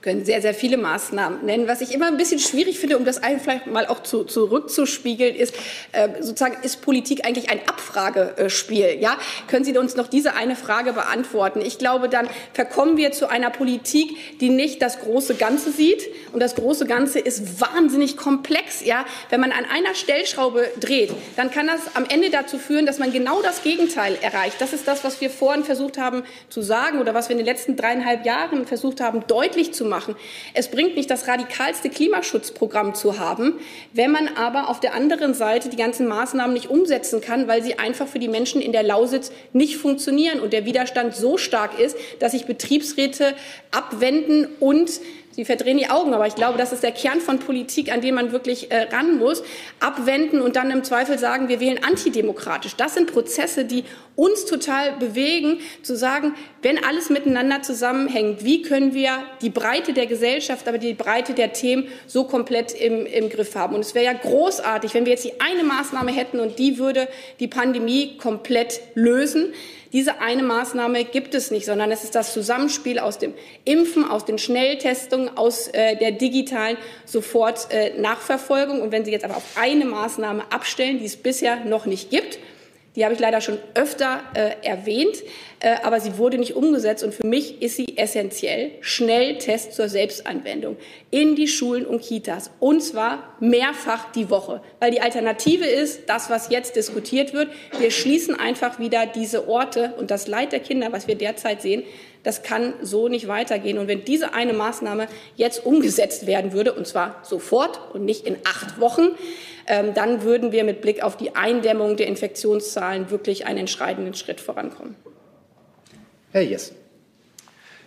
Können sehr, sehr viele Maßnahmen nennen. Was ich immer ein bisschen schwierig finde, um das vielleicht mal auch zu, zurückzuspiegeln, ist äh, sozusagen, ist Politik eigentlich ein Abfragespiel? Ja? Können Sie uns noch diese eine Frage beantworten? Ich glaube, dann verkommen wir zu einer Politik, die nicht das große Ganze sieht. Und das große Ganze ist wahnsinnig komplex. Ja? Wenn man an einer Stellschraube dreht, dann kann das am Ende dazu führen, dass man genau das Gegenteil erreicht. Das ist das, was wir vorhin versucht haben zu sagen oder was wir in den letzten dreieinhalb Jahren versucht haben, deutlich zu machen machen. Es bringt nicht das radikalste Klimaschutzprogramm zu haben, wenn man aber auf der anderen Seite die ganzen Maßnahmen nicht umsetzen kann, weil sie einfach für die Menschen in der Lausitz nicht funktionieren und der Widerstand so stark ist, dass sich Betriebsräte abwenden und Sie verdrehen die Augen, aber ich glaube, das ist der Kern von Politik, an dem man wirklich äh, ran muss. Abwenden und dann im Zweifel sagen, wir wählen antidemokratisch. Das sind Prozesse, die uns total bewegen, zu sagen, wenn alles miteinander zusammenhängt, wie können wir die Breite der Gesellschaft, aber die Breite der Themen so komplett im, im Griff haben. Und es wäre ja großartig, wenn wir jetzt die eine Maßnahme hätten und die würde die Pandemie komplett lösen. Diese eine Maßnahme gibt es nicht, sondern es ist das Zusammenspiel aus dem Impfen, aus den Schnelltestungen, aus äh, der digitalen Sofort äh. Und wenn Sie jetzt aber auf eine Maßnahme abstellen, die es bisher noch nicht gibt, die habe ich leider schon öfter äh, erwähnt, äh, aber sie wurde nicht umgesetzt. Und für mich ist sie essentiell. Schnelltest zur Selbstanwendung in die Schulen und Kitas. Und zwar mehrfach die Woche. Weil die Alternative ist das, was jetzt diskutiert wird. Wir schließen einfach wieder diese Orte und das Leid der Kinder, was wir derzeit sehen, das kann so nicht weitergehen. Und wenn diese eine Maßnahme jetzt umgesetzt werden würde, und zwar sofort und nicht in acht Wochen, dann würden wir mit Blick auf die Eindämmung der Infektionszahlen wirklich einen entscheidenden Schritt vorankommen. Herr Jessen.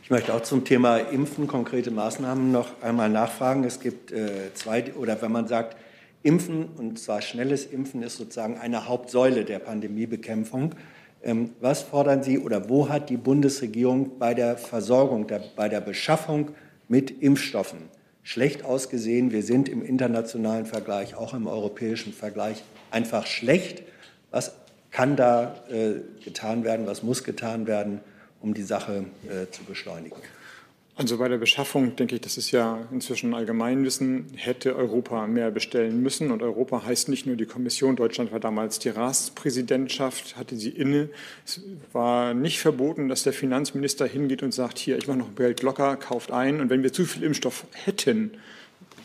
Ich möchte auch zum Thema Impfen konkrete Maßnahmen noch einmal nachfragen. Es gibt äh, zwei, oder wenn man sagt, Impfen, und zwar schnelles Impfen, ist sozusagen eine Hauptsäule der Pandemiebekämpfung. Ähm, was fordern Sie oder wo hat die Bundesregierung bei der Versorgung, der, bei der Beschaffung mit Impfstoffen schlecht ausgesehen. Wir sind im internationalen Vergleich, auch im europäischen Vergleich, einfach schlecht. Was kann da äh, getan werden? Was muss getan werden, um die Sache äh, zu beschleunigen? Also bei der Beschaffung denke ich, das ist ja inzwischen Allgemeinwissen, hätte Europa mehr bestellen müssen. Und Europa heißt nicht nur die Kommission. Deutschland war damals die Ratspräsidentschaft, hatte sie inne. Es war nicht verboten, dass der Finanzminister hingeht und sagt, hier, ich mache noch Geld locker, kauft ein. Und wenn wir zu viel Impfstoff hätten,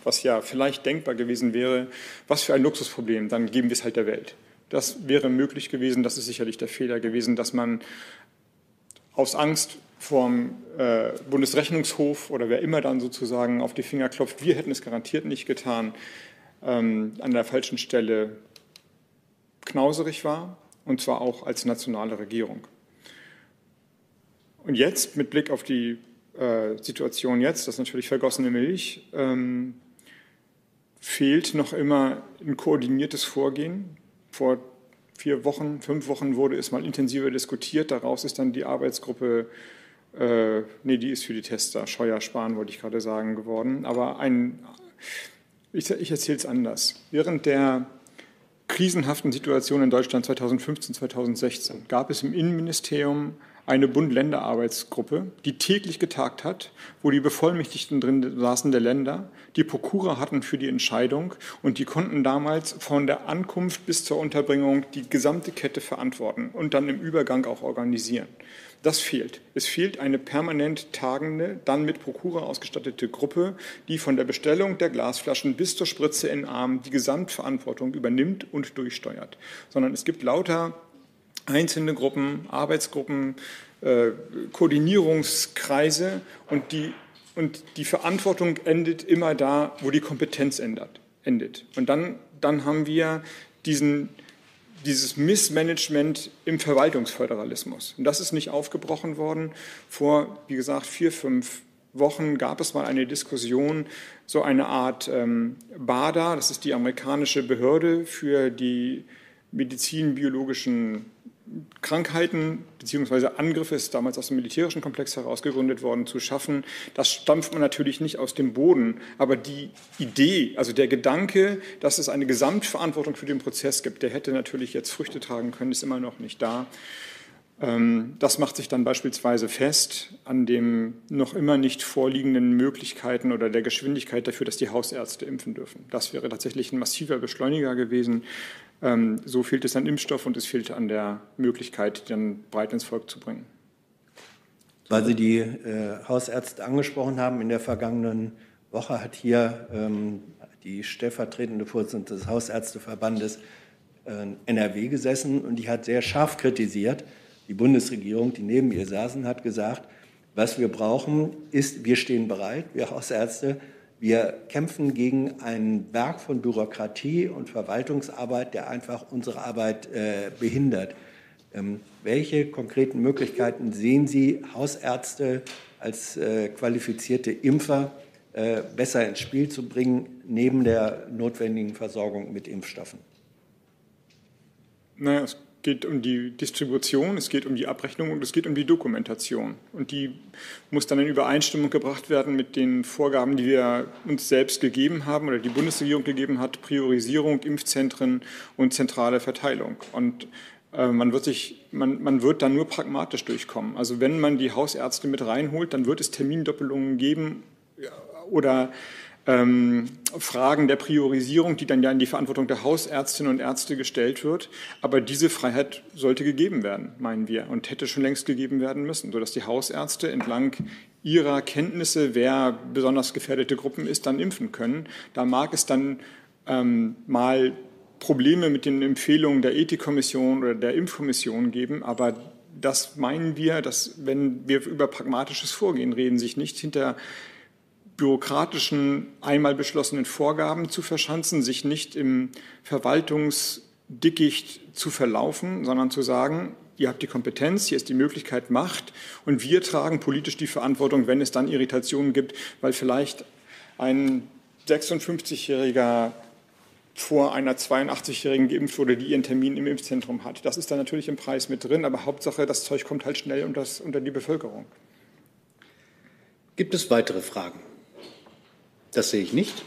was ja vielleicht denkbar gewesen wäre, was für ein Luxusproblem, dann geben wir es halt der Welt. Das wäre möglich gewesen. Das ist sicherlich der Fehler gewesen, dass man aus Angst vom äh, Bundesrechnungshof oder wer immer dann sozusagen auf die Finger klopft, wir hätten es garantiert nicht getan, ähm, an der falschen Stelle knauserig war, und zwar auch als nationale Regierung. Und jetzt, mit Blick auf die äh, Situation jetzt, das ist natürlich vergossene Milch, ähm, fehlt noch immer ein koordiniertes Vorgehen. Vor vier Wochen, fünf Wochen wurde es mal intensiver diskutiert. Daraus ist dann die Arbeitsgruppe äh, nee, die ist für die Tester, Scheuer sparen, wollte ich gerade sagen, geworden. Aber ein, ich, ich erzähle es anders. Während der krisenhaften Situation in Deutschland 2015, 2016 gab es im Innenministerium eine Bund-Länder-Arbeitsgruppe, die täglich getagt hat, wo die Bevollmächtigten drin saßen der Länder, die Prokura hatten für die Entscheidung und die konnten damals von der Ankunft bis zur Unterbringung die gesamte Kette verantworten und dann im Übergang auch organisieren. Das fehlt. Es fehlt eine permanent tagende, dann mit Prokura ausgestattete Gruppe, die von der Bestellung der Glasflaschen bis zur Spritze in Arm die Gesamtverantwortung übernimmt und durchsteuert. Sondern es gibt lauter einzelne Gruppen, Arbeitsgruppen, äh, Koordinierungskreise und die, und die Verantwortung endet immer da, wo die Kompetenz endet. Und dann, dann haben wir diesen dieses Missmanagement im Verwaltungsföderalismus. Und das ist nicht aufgebrochen worden. Vor, wie gesagt, vier, fünf Wochen gab es mal eine Diskussion, so eine Art ähm, BADA, das ist die amerikanische Behörde für die medizinbiologischen Krankheiten bzw. Angriffe ist damals aus dem militärischen Komplex heraus gegründet worden, zu schaffen. Das stampft man natürlich nicht aus dem Boden, aber die Idee, also der Gedanke, dass es eine Gesamtverantwortung für den Prozess gibt, der hätte natürlich jetzt Früchte tragen können, ist immer noch nicht da. Ähm, das macht sich dann beispielsweise fest an den noch immer nicht vorliegenden Möglichkeiten oder der Geschwindigkeit dafür, dass die Hausärzte impfen dürfen. Das wäre tatsächlich ein massiver Beschleuniger gewesen. Ähm, so fehlt es an Impfstoff und es fehlt an der Möglichkeit, die dann breit ins Volk zu bringen. Weil Sie die äh, Hausärzte angesprochen haben, in der vergangenen Woche hat hier ähm, die stellvertretende Vorsitzende des Hausärzteverbandes äh, NRW gesessen und die hat sehr scharf kritisiert, die Bundesregierung, die neben ihr saßen, hat gesagt, was wir brauchen, ist, wir stehen bereit, wir Hausärzte, wir kämpfen gegen einen Berg von Bürokratie und Verwaltungsarbeit, der einfach unsere Arbeit äh, behindert. Ähm, welche konkreten Möglichkeiten sehen Sie, Hausärzte als äh, qualifizierte Impfer äh, besser ins Spiel zu bringen, neben der notwendigen Versorgung mit Impfstoffen? Naja, es geht um die Distribution, es geht um die Abrechnung und es geht um die Dokumentation. Und die muss dann in Übereinstimmung gebracht werden mit den Vorgaben, die wir uns selbst gegeben haben oder die Bundesregierung gegeben hat, Priorisierung, Impfzentren und zentrale Verteilung. Und äh, man wird, sich, man, man wird dann nur pragmatisch durchkommen. Also wenn man die Hausärzte mit reinholt, dann wird es Termindoppelungen geben oder ähm, Fragen der Priorisierung, die dann ja in die Verantwortung der Hausärztinnen und Ärzte gestellt wird. Aber diese Freiheit sollte gegeben werden, meinen wir, und hätte schon längst gegeben werden müssen, sodass die Hausärzte entlang ihrer Kenntnisse, wer besonders gefährdete Gruppen ist, dann impfen können. Da mag es dann ähm, mal Probleme mit den Empfehlungen der Ethikkommission oder der Impfkommission geben, aber das meinen wir, dass wenn wir über pragmatisches Vorgehen reden, sich nicht hinter bürokratischen, einmal beschlossenen Vorgaben zu verschanzen, sich nicht im Verwaltungsdickicht zu verlaufen, sondern zu sagen, ihr habt die Kompetenz, hier ist die Möglichkeit, Macht und wir tragen politisch die Verantwortung, wenn es dann Irritationen gibt, weil vielleicht ein 56-Jähriger vor einer 82-Jährigen geimpft wurde, die ihren Termin im Impfzentrum hat. Das ist dann natürlich im Preis mit drin, aber Hauptsache, das Zeug kommt halt schnell unter, unter die Bevölkerung. Gibt es weitere Fragen? Das sehe ich nicht.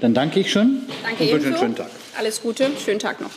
Dann danke ich schon Danke und wünsche einen schönen Tag. Alles Gute, schönen Tag noch.